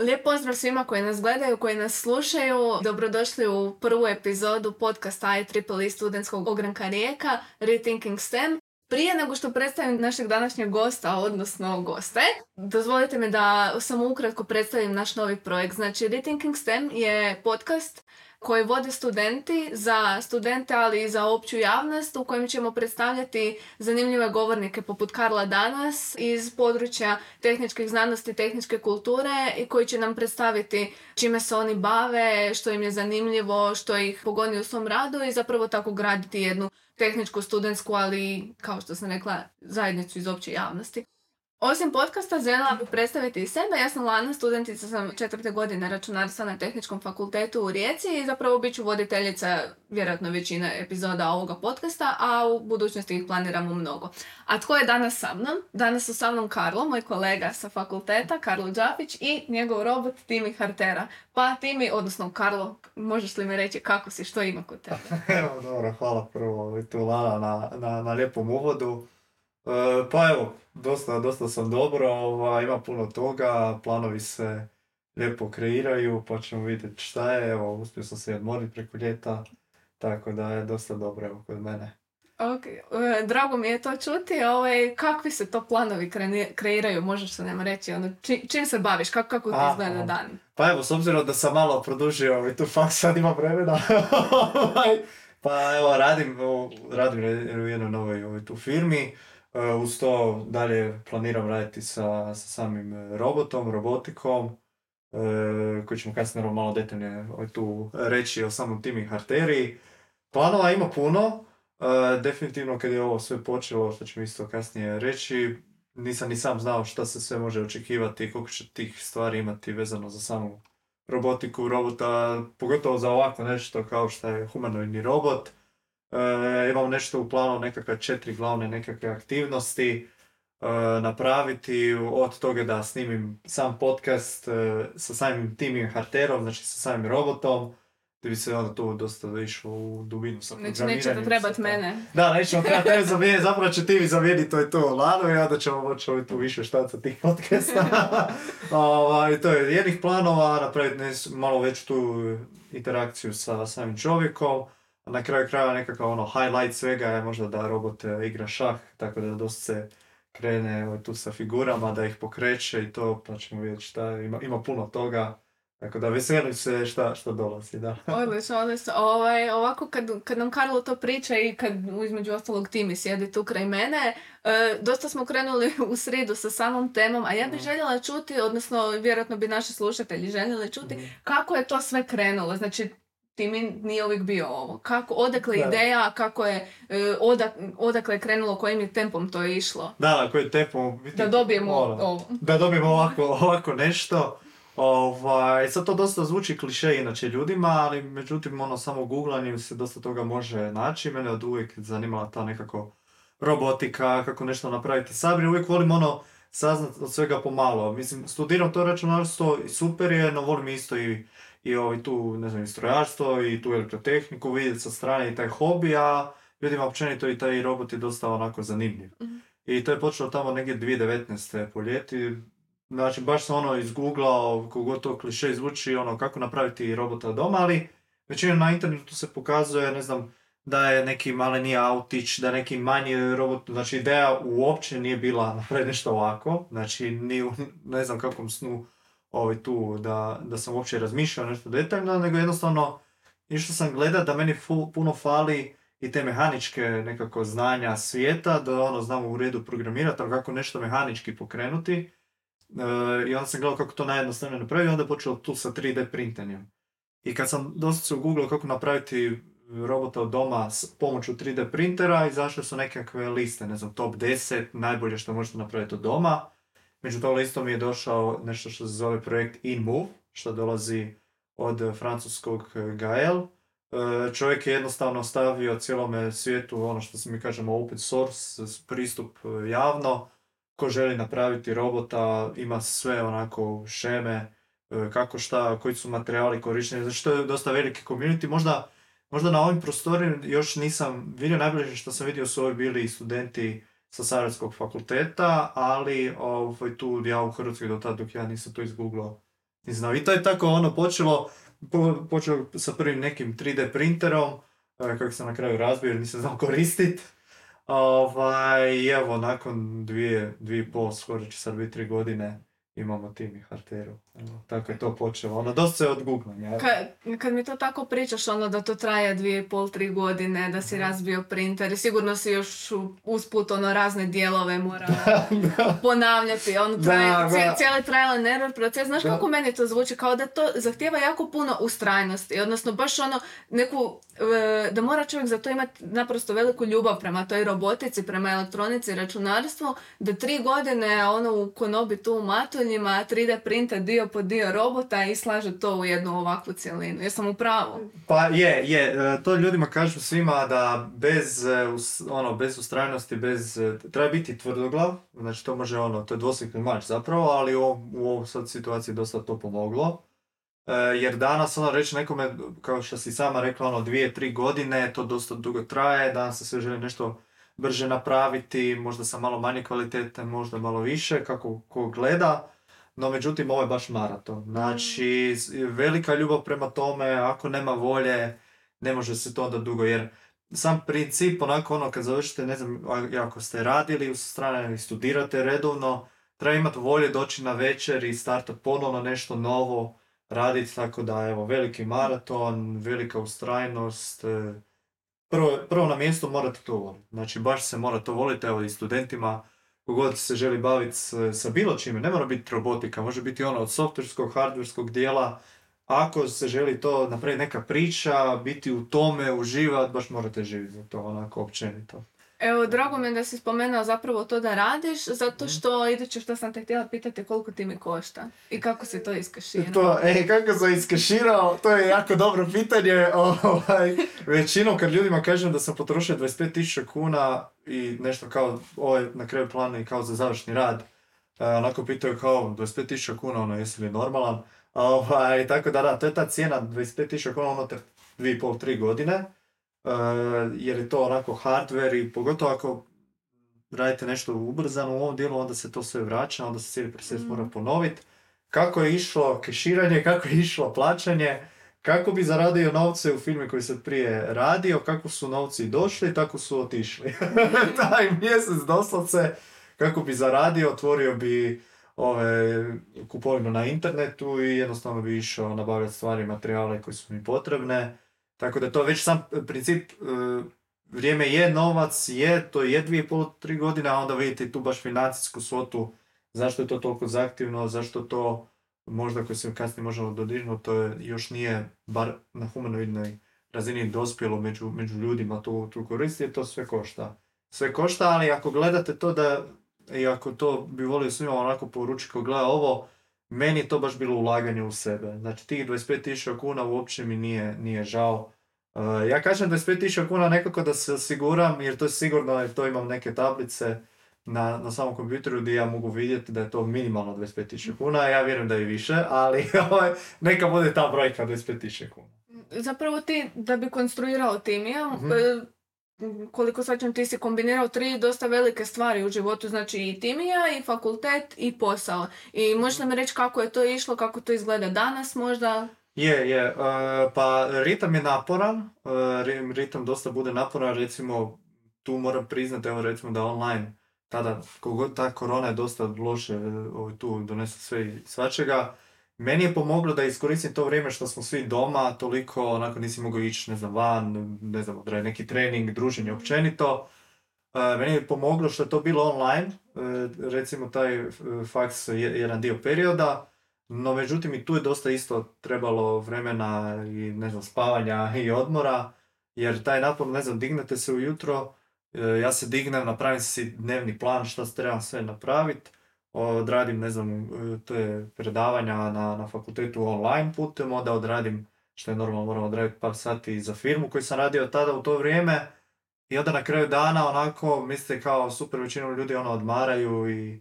Lijep pozdrav svima koji nas gledaju, koji nas slušaju. Dobrodošli u prvu epizodu podcasta IEEE studentskog ogranka Rijeka Rethinking STEM. Prije nego što predstavim našeg današnjeg gosta, odnosno goste, dozvolite mi da samo ukratko predstavim naš novi projekt. Znači, Rethinking STEM je podcast koji vode studenti za studente, ali i za opću javnost u kojem ćemo predstavljati zanimljive govornike poput Karla Danas iz područja tehničkih znanosti, tehničke kulture i koji će nam predstaviti čime se oni bave, što im je zanimljivo, što ih pogoni u svom radu i zapravo tako graditi jednu tehničku, studentsku, ali kao što sam rekla, zajednicu iz opće javnosti. Osim podcasta, željela bih predstaviti i sebe. Ja sam Lana, studentica sam četvrte godine računarstva na Tehničkom fakultetu u Rijeci i zapravo bit ću voditeljica vjerojatno većine epizoda ovoga podcasta, a u budućnosti ih planiramo mnogo. A tko je danas sa mnom? Danas su sa mnom Karlo, moj kolega sa fakulteta, Karlo Đapić i njegov robot Timi Hartera. Pa Timi, odnosno Karlo, možeš li mi reći kako si, što ima kod tebe? Evo, dobro, hvala prvo tu Lana na, na, na lijepom uvodu. E, pa evo, dosta, dosta sam dobro, ovaj, ima puno toga, planovi se lijepo kreiraju, pa ćemo vidjeti šta je, evo, uspio sam se odmoriti preko ljeta, tako da je dosta dobro evo, kod mene. Ok, e, drago mi je to čuti. Ovaj, kakvi se to planovi kreiraju, možeš se nam reći? Ono, čim se baviš, kako, kako ti izgleda dan? Pa evo, s obzirom da sam malo produžio ovaj, tu faks, sad imam vremena. Ovaj, pa evo, radim, radim u jednoj novoj ovaj, tu firmi. E, uz to dalje planiram raditi sa, sa samim e, robotom, robotikom, e, koji ćemo kasnije malo detaljnije ovaj, tu reći o samom timi Harteriji. Planova ima puno, definitivno kad je ovo sve počelo, što ćemo isto kasnije reći, nisam ni sam znao šta se sve može očekivati i koliko će tih stvari imati vezano za samu robotiku robota, pogotovo za ovako nešto kao što je humanoidni robot. E, imamo nešto u planu, nekakve četiri glavne nekakve aktivnosti e, napraviti od toga da snimim sam podcast e, sa samim timim Harterom, znači sa samim robotom, da bi se onda tu dosta išlo u dubinu sa programiranjem. Neće to trebat mene. Da, nećemo trebati tebe zamijeniti, zapravo će ti mi zamijeniti to je to Lano i onda ćemo moći ovaj tu više štaca tih podcasta. ovaj, to je jednih planova, napraviti malo već tu interakciju sa samim čovjekom na kraju kraja nekakav ono highlight svega je možda da robot e, igra šah, tako da dosta se krene ovaj, tu sa figurama, da ih pokreće i to, pa ćemo vidjeti šta, ima, ima puno toga. Tako da veselim se šta, što dolazi, da. Odlično, odlično. Ovaj, ovako kad, kad nam Karlo to priča i kad između ostalog Timi sjedi tu kraj mene, e, dosta smo krenuli u sridu sa samom temom, a ja bih željela čuti, odnosno vjerojatno bi naši slušatelji željeli čuti, mhm. kako je to sve krenulo. Znači, mi nije uvijek bio ovo. Kako, odakle da. ideja, kako je, e, odak, odakle je krenulo, kojim je tempom to je išlo. Da, kojim tempom. Da dobijemo ovo. Da dobijemo ovako, ovako nešto. Ovaj, sad to dosta zvuči kliše inače ljudima, ali međutim ono samo googlanjem se dosta toga može naći. Mene od uvijek zanimala ta nekako robotika, kako nešto napraviti sabri. Uvijek volim ono saznat od svega pomalo. Mislim, studiram to računarstvo i super je, no volim isto i i ovaj, tu, ne znam, strojarstvo i tu elektrotehniku vidjeti sa strane i taj hobi, a ljudima općenito i taj robot je dosta onako zanimljiv. mm I to je počelo tamo negdje 2019. po ljeti. Znači, baš sam ono izgooglao, kogod to kliše zvuči, ono, kako napraviti robota doma, ali većina na internetu se pokazuje, ne znam, da je neki maleni autić, da neki manji robot, znači ideja uopće nije bila napraviti nešto ovako, znači ni u ne znam kakvom snu ovaj, tu da, da sam uopće razmišljao nešto detaljno, nego jednostavno išao sam gledat da meni puno fali i te mehaničke nekako znanja svijeta, da ono znamo u redu programirati, ali kako nešto mehanički pokrenuti. E, I onda sam gledao kako to najjednostavnije napraviti, onda je počelo tu sa 3D printanjem. I kad sam dosta se ugooglao kako napraviti robota od doma s pomoću 3D printera, izašle su nekakve liste, ne znam, top 10, najbolje što možete napraviti od doma. Među toga isto mi je došao nešto što se zove projekt InMove, što dolazi od francuskog Gael. E, čovjek je jednostavno stavio cijelome svijetu ono što se mi kažemo open source, pristup javno. Ko želi napraviti robota ima sve onako šeme, e, kako šta, koji su materijali korišteni. Znači to je dosta veliki community. Možda, možda na ovim prostorima još nisam vidio, najbolje što sam vidio su ovi bili studenti sa Sarajevskog fakulteta, ali ovaj, tu ja u Hrvatskoj do tada dok ja nisam to izgooglao znao. I to je tako ono počelo, po, počelo sa prvim nekim 3D printerom, e, kako sam na kraju razbio jer nisam znao koristit. Ovaj, evo, nakon dvije, dvije pol, skoro će sad biti tri godine, imamo tim i Harteru. Tako je to počelo. Ono, dosta se od googlanja. Ka, kad mi to tako pričaš, ono da to traje dvije i pol, tri godine, da si razbio printer i sigurno si još usput ono razne dijelove mora ponavljati, ono traje, da. cijeli trial and error proces. Znaš Da. kako meni to zvuči? Kao da to zahtijeva jako puno ustrajnosti, odnosno baš ono neku, e, da mora čovjek za to imati naprosto veliku ljubav prema toj robotici, prema elektronici, računarstvu, da tri godine ono u konobi tu u matuljima, 3D printa dio po dio robota i slaže to u jednu ovakvu cjelinu. Jesam u pravu? Pa je, je, e, to ljudima kažu svima da bez, e, ono, bez ustrajnosti, bez, e, treba biti tvrdoglav, znači to može ono, to je dvosjekli mač zapravo, ali u, u ovoj sad situaciji dosta to pomoglo. Jer danas ono reći nekome, kao što si sama rekla, ono dvije, tri godine, to dosta dugo traje, danas se sve želi nešto brže napraviti, možda sa malo manje kvalitete, možda malo više, kako ko gleda. No međutim, ovo je baš maraton. Znači, s- velika ljubav prema tome, ako nema volje, ne može se to onda dugo, jer sam princip, onako ono, kad završite, ne znam, ako ste radili u strane i studirate redovno, treba imati volje doći na večer i startati ponovno nešto novo, raditi, tako da, evo, veliki maraton, velika ustrajnost, e, prvo, prvo na mjestu morate to voliti. Znači, baš se mora to voliti, evo i studentima, kogod se želi baviti sa bilo čime, ne mora biti robotika, može biti ono od softverskog, hardverskog dijela, ako se želi to napraviti neka priča, biti u tome, uživati, baš morate živjeti za to, onako općenito. Evo, drago mi je da si spomenuo zapravo to da radiš, zato što iduće što sam te htjela pitati koliko ti mi košta i kako si to iskaširao. To, e, kako sam iskeširao, to je jako dobro pitanje. Ovaj, većinom kad ljudima kažem da sam potrošio 25.000 kuna i nešto kao, ovo je na kraju plana i kao za završni rad, e, onako pitaju kao 25.000 kuna, ono, jesi li normalan? Ovaj, tako da da, to je ta cijena 25.000 kuna unutar 2,5-3 godine, jer je to onako hardware i pogotovo ako radite nešto ubrzano u ovom dijelu, onda se to sve vraća, onda se cijeli proces mora Mhm. ponoviti kako je išlo keširanje, kako je išlo plaćanje, kako bi zaradio novce u filmu koji sam prije radio, kako su novci došli, tako su otišli. Taj mjesec doslovce, kako bi zaradio, otvorio bi ove, kupovinu na internetu i jednostavno bi išao nabavljati stvari, materijale koji su mi potrebne. Tako da to već sam princip, e, vrijeme je novac, je, to je dvije i pol, tri godine, a onda vidite tu baš financijsku svotu zašto je to toliko zahtjevno, zašto to možda koji se kasnije možemo dodirnuti, to je, još nije bar na humanoidnoj razini dospjelo među, među ljudima tu, tu koristi, to sve košta. Sve košta, ali ako gledate to da, i ako to bi volio svima onako poručiti ko gleda ovo, meni je to baš bilo ulaganje u sebe. Znači tih 25.000 kuna uopće mi nije, nije žao. Uh, ja kažem 25.000 kuna nekako da se osiguram, jer to je sigurno, jer to imam neke tablice, na, na samom kompjuteru gdje ja mogu vidjeti da je to minimalno 25.000 kuna, ja vjerujem da je više, ali ovaj, neka bude ta brojka 25.000 kuna. Zapravo ti, da bi konstruirao timija, Mhm. Koliko svačam ti si kombinirao tri dosta velike stvari u životu, znači i timija, i fakultet, i posao. I možeš mi reći kako je to išlo, kako to izgleda danas možda? Je, je, e, pa ritam je naporan, e, ri- ritam dosta bude naporan, recimo tu moram priznati, evo recimo da online, tada, kogod ta korona je dosta loše, e, ovaj, tu donese sve i svačega, meni je pomoglo da iskoristim to vrijeme što smo svi doma, toliko onako nisi mogao ići, ne znam, van, ne znam, neki trening, druženje općenito. E, meni je pomoglo što je to bilo online, e, recimo taj e, faks je jedan dio perioda, no međutim i tu je dosta isto trebalo vremena i ne znam, spavanja i odmora, jer taj napor, ne znam, dignete se ujutro, ja se dignem, napravim si dnevni plan šta se trebam sve napraviti, odradim, ne znam, e, to je predavanja na, na fakultetu online putem, onda odradim što je normalno moram odraditi par sati za firmu koju sam radio tada u to vrijeme i onda na kraju dana onako mislite kao super većinom ljudi ono odmaraju i,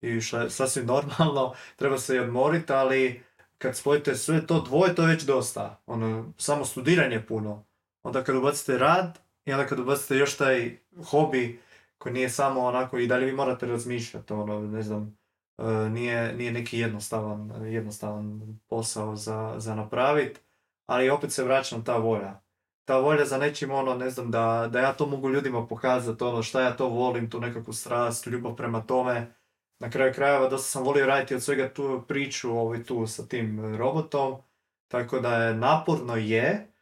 i šta sasvim normalno, treba se i odmoriti, ali kad spojite sve to dvoje, to je već dosta. Ono, samo studiranje puno. Onda kad ubacite rad i onda kad ubacite još taj hobi koji nije samo onako i dalje vi morate razmišljati, ono, ne znam, nije, nije neki jednostavan, jednostavan posao za, za napraviti, ali opet se vraćam ta volja. Ta volja za nečim ono, ne znam, da, da ja to mogu ljudima pokazati, ono, šta ja to volim, tu nekakvu strast, ljubav prema tome. Na kraju krajeva dosta sam volio raditi od svega tu priču ovaj, tu sa tim robotom, tako da je naporno je,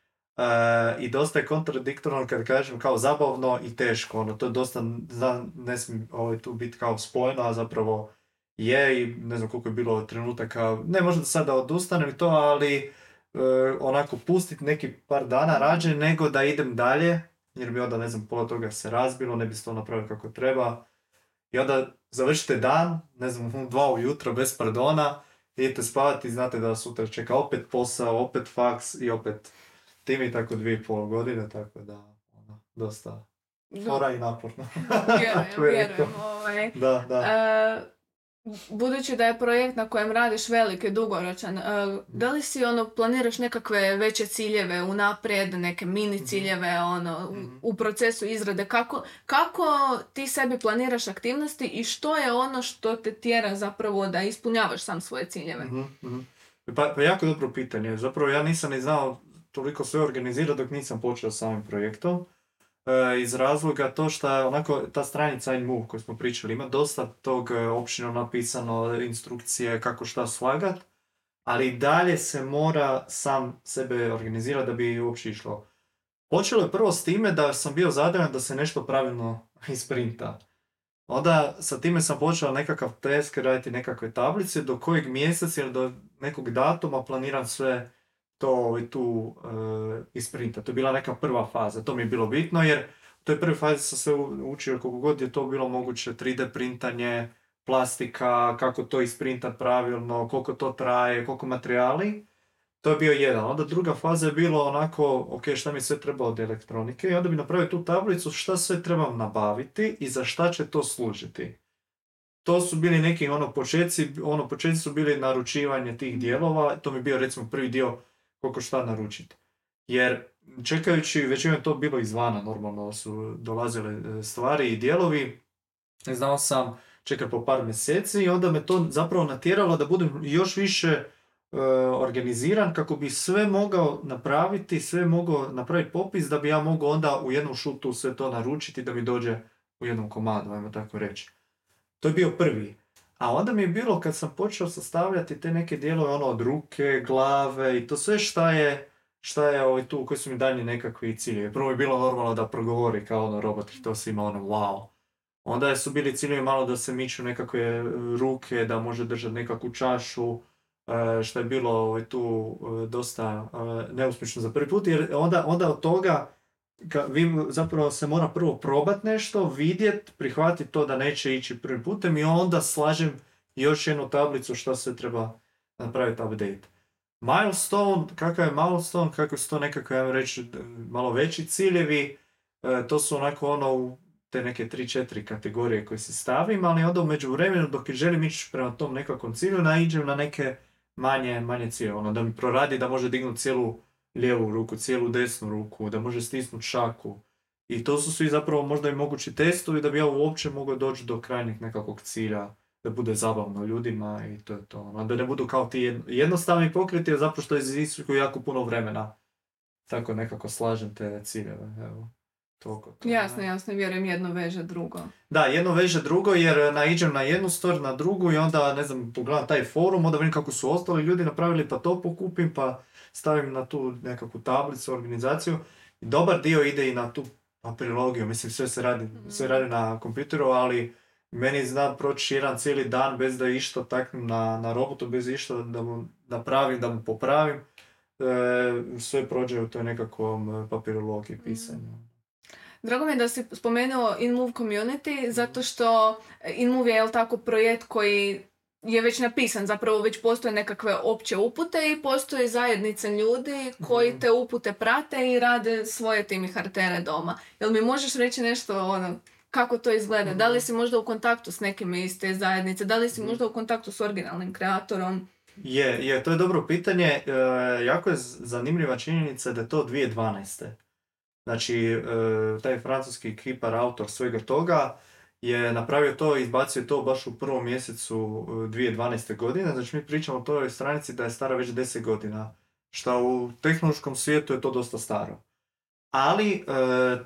i dosta je kontradiktorno kad kažem kao zabavno i teško. Ono, to je dosta, ne smije ovaj, tu biti kao spojeno, a zapravo je i ne znam koliko je bilo trenutaka, ne možda sada odustanem i to, ali e, onako pustiti neki par dana rađe nego da idem dalje, jer bi onda ne znam pola toga se razbilo, ne bi se to napravio kako treba. I onda završite dan, ne znam, dva ujutro bez pardona, idete spavati i znate da sutra čeka opet posao, opet faks i opet tim i tako dvije i pol godine, tako da, ono, dosta fora i naporno. vjerujem, vjerujem. Ovaj. Da, da. Uh, budući da je projekt na kojem radiš velik i dugoročan, uh, da li si ono, planiraš nekakve veće ciljeve unaprijed, neke mini mhm. ciljeve ono, mm u, procesu izrade? Kako, kako ti sebi planiraš aktivnosti i što je ono što te tjera zapravo da ispunjavaš sam svoje ciljeve? mm Pa, pa jako dobro pitanje. Zapravo ja nisam ni znao toliko sve organizira dok nisam počeo samim projektom. E, iz razloga to što onako ta stranica InMove koju smo pričali ima dosta tog e, općino napisano, instrukcije kako šta slagat, ali dalje se mora sam sebe organizirati da bi uopće išlo. Počelo je prvo s time da sam bio zadovoljan da se nešto pravilno isprinta. Onda sa time sam počeo nekakav test raditi nekakve tablice do kojeg mjeseca ili do nekog datuma planiram sve to ovaj, tu uh, isprinta. To je bila neka prva faza. To mi je bilo bitno jer u toj prvoj fazi sam se učio koliko god je to bilo moguće 3D printanje, plastika, kako to isprintat pravilno, koliko to traje, koliko materijali. To je bio jedan. Onda druga faza je bilo onako, ok, šta mi sve treba od elektronike i onda bi napravio tu tablicu šta sve trebam nabaviti i za šta će to služiti. To su bili neki ono početci, ono početci su bili naručivanje tih dijelova, to mi je bio recimo prvi dio koliko šta naručiti. Jer čekajući, već je to bilo izvana, normalno su dolazile e, stvari i dijelovi, znao sam čekati po par mjeseci i onda me to zapravo natjeralo da budem još više e, organiziran kako bi sve mogao napraviti, sve mogao napraviti popis da bi ja mogao onda u jednom šutu sve to naručiti da mi dođe u jednom komadu, ajmo tako reći. To je bio prvi. A onda mi je bilo kad sam počeo sastavljati te neke dijelove ono od ruke, glave i to sve šta je šta je ovaj tu, koji su mi daljni nekakvi ciljevi. Prvo je bilo normalno da progovori kao ono robot i to se ima ono wow. Onda su bili ciljevi malo da se miču nekakve e, ruke, da može držati nekakvu čašu, e, što je bilo ovaj, tu e, dosta neuspješno za prvi put, jer onda, onda od toga ka, vi zapravo se mora prvo probat nešto, vidjet, prihvatiti to da neće ići prvim putem i onda slažem još jednu tablicu što se treba napraviti update. Milestone, kakav je milestone, kako su to nekako, ja reći, malo veći ciljevi, e, to su onako ono u te neke 3-4 kategorije koje se stavim, ali onda u vremenu dok želim ići prema tom nekakvom cilju, naiđem na neke manje, manje cilje, ono da mi proradi da može dignuti cijelu lijevu ruku, cijelu desnu ruku, da može stisnuti šaku. I to su svi zapravo možda i mogući testovi da bi ja uopće mogao doći do krajnjeg nekakvog cilja, da bude zabavno ljudima i to je to. Ono, da ne budu kao ti jednostavni pokreti, zapravo što iziskuju jako puno vremena. Tako nekako slažem te ciljeve. Evo. Toliko, to, jasno, jasno, vjerujem jedno veže drugo. Da, jedno veže drugo jer naiđem na jednu stvar, na drugu i onda, ne znam, pogledam taj forum, onda vidim kako su ostali ljudi napravili, pa to pokupim, pa stavim na tu nekakvu tablicu, organizaciju. I dobar dio ide i na tu papirologiju, mislim sve se radi, mhm. sve radi na kompjuteru, ali meni zna proći jedan cijeli dan bez da išta taknem na, na robotu, bez išta da mu napravim, da mu popravim. E, sve prođe u toj nekakvom e, papirologiji mhm. pisanju. Drago mi je da si spomenuo InMove Community, zato što InMove je jel tako projekt koji je već napisan, zapravo već postoje nekakve opće upute i postoje zajednice ljudi koji te upute prate i rade svoje timi hartere doma. Jel mi možeš reći nešto ono, kako to izgleda? Da li mhm. si možda u kontaktu s nekim iz te zajednice? Da li si mhm. možda u kontaktu s originalnim kreatorom? Je, je, to je dobro pitanje. E, jako je zanimljiva činjenica da je to 2012. Znači, e, taj francuski kipar, autor svega toga, je napravio to i izbacio to baš u prvom mjesecu 2012. godine. Znači mi pričamo o toj stranici da je stara već 10 godina, što u tehnološkom svijetu je to dosta staro. Ali e,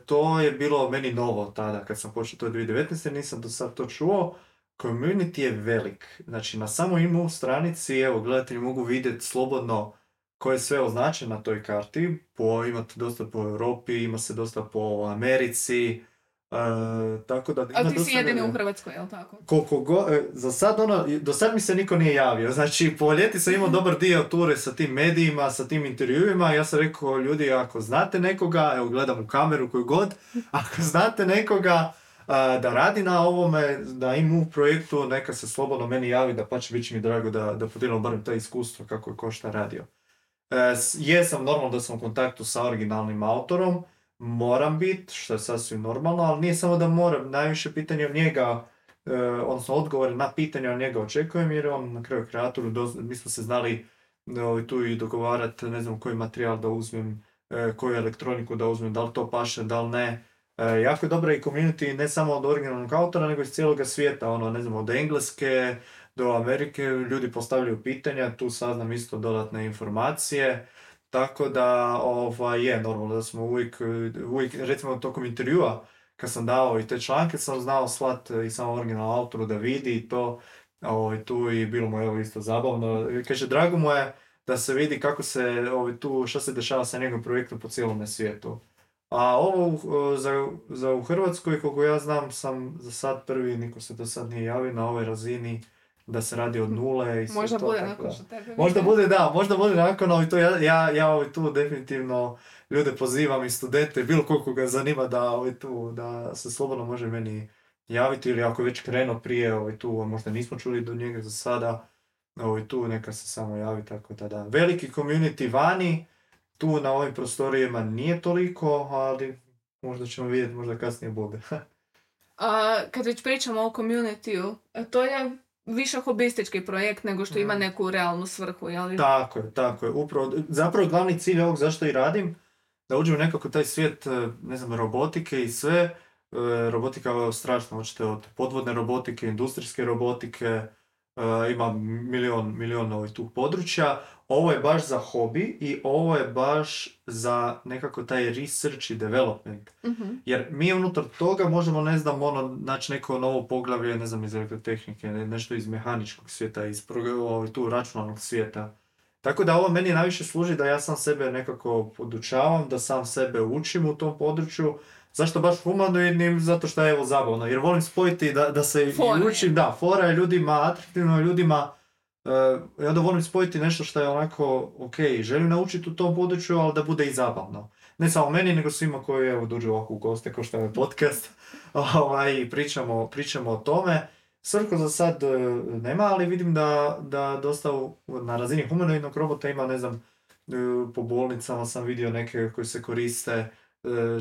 to je bilo meni novo tada kad sam počeo to 2019. nisam do sad to čuo. Community je velik. Znači na samoj imu stranici, evo gledatelji mogu vidjeti slobodno koje je sve označeno na toj karti. Po, imate dosta po Europi, ima se dosta po Americi, Uh, tako da, A ti si jedini u Hrvatskoj, jel tako? Koliko go, e, za sad ono, do sad mi se niko nije javio. Znači, po ljeti sam imao dobar dio ture sa tim medijima, sa tim intervjuima. Ja sam rekao, ljudi, ako znate nekoga, evo gledam u kameru koju god, ako znate nekoga da radi na ovome, da ima u projektu, neka se slobodno meni javi, da pa će biti mi drago da, da podijelimo barem to iskustvo kako je ko šta radio. Uh, jesam normalno da sam u kontaktu sa originalnim autorom, moram biti, što je sasvim normalno, ali nije samo da moram, najviše pitanje od njega, e, odnosno odgovore na pitanje od njega očekujem, jer on na kraju kreatoru, mi smo se znali e, tu i dogovarati, ne znam koji materijal da uzmem, e, koju elektroniku da uzmem, da li to paše, da li ne. E, jako je dobra i community ne samo od originalnog autora, nego iz cijeloga svijeta, ono, ne znam, od Engleske do Amerike, ljudi postavljaju pitanja, tu saznam isto dodatne informacije. Tako da ovaj, je normalno da smo uvijek, uvijek, recimo tokom intervjua, kad sam dao i te članke, sam znao slat i samo original autoru da vidi i to. Ovaj, tu i bilo mu evo isto zabavno. Kaže, drago mu je da se vidi kako se ovaj, tu, što se dešava sa njegovim projektom po cijelom svijetu. A ovo za, za u Hrvatskoj, koliko ja znam, sam za sad prvi, niko se do sad nije javio na ovoj razini da se radi od nule i sve možda to. Bude nakon što tebe možda bude, da, možda bude nakon, ali to ja, ja, ja ovaj tu definitivno ljude pozivam i studente, bilo koliko ga zanima da ovaj tu, da se slobodno može meni javiti ili ako je već krenuo prije ovaj tu, možda nismo čuli do njega za sada, ovaj tu neka se samo javi, tako da da. Veliki community vani, tu na ovim prostorijama nije toliko, ali možda ćemo vidjeti, možda kasnije bude. A, kad već pričamo o community to je više hobistički projekt nego što ima mm. neku realnu svrhu, jel? Tako je, tako je. Upravo, zapravo glavni cilj ovog zašto i radim, da uđem nekako taj svijet, e, ne znam, robotike i sve. E, robotika je strašno, hoćete od podvodne robotike, industrijske robotike, E, ima milion, milion ovih tu područja. Ovo je baš za hobi i ovo je baš za nekako taj research i development. uh Jer mi unutar toga možemo, ne znam, ono, naći neko novo poglavlje, ne znam, iz elektrotehnike, nešto iz mehaničkog svijeta, iz ovaj, tu računalnog svijeta. Tako da ovo meni najviše služi da ja sam sebe nekako podučavam, da sam sebe učim u tom području, Zašto baš humanoidnim? Zato što je evo zabavno. Jer volim spojiti da, da se fora. učim, da, fora je ljudima, atraktivno je ljudima. Uh, ja da volim spojiti nešto što je onako, ok, želim naučiti u tom području, ali da bude i zabavno. Ne samo meni, nego svima koji evo dođu ovako u goste, kao što je podcast, ovaj, pričamo, pričamo o tome. Svrhu za sad e, nema, ali vidim da, da dosta na razini humanoidnog robota ima, ne znam, e, po bolnicama sam vidio neke koji se koriste,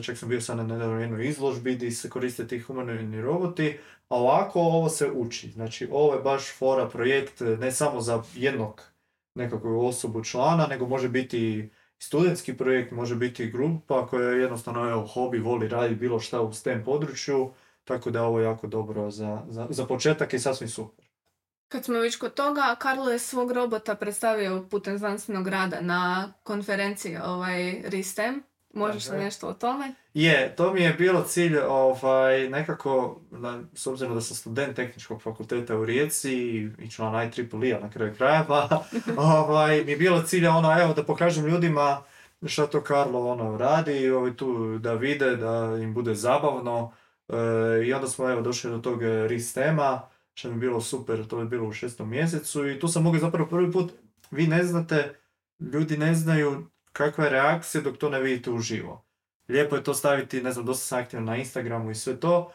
čak sam bio sad na jednoj izložbi gdje se koriste ti humanoidni roboti, a ovako ovo se uči. Znači ovo je baš fora projekt ne samo za jednog nekakvu osobu člana, nego može biti studentski projekt, može biti grupa koja je jednostavno evo, hobi, voli raditi bilo šta u STEM području, tako da je ovo jako dobro za, za, za početak i sasvim super. Kad smo već kod toga, Karlo je svog robota predstavio putem znanstvenog rada na konferenciji ovaj, RISTEM. Možeš li nešto o tome? Je, to mi je bilo cilj ovaj, nekako, na, s obzirom da sam student tehničkog fakulteta u Rijeci i član IEEE-a na kraju krajeva, ovaj, mi je bilo cilj ono, evo, da pokažem ljudima šta to Karlo ono, radi, ovaj, tu da vide, da im bude zabavno. E, I onda smo evo, došli do tog RIS-tema, što mi je bilo super, to je bilo u šestom mjesecu i tu sam mogao zapravo prvi put, vi ne znate, ljudi ne znaju kakva je reakcija dok to ne vidite uživo. Lijepo je to staviti, ne znam, dosta sam aktivan na Instagramu i sve to,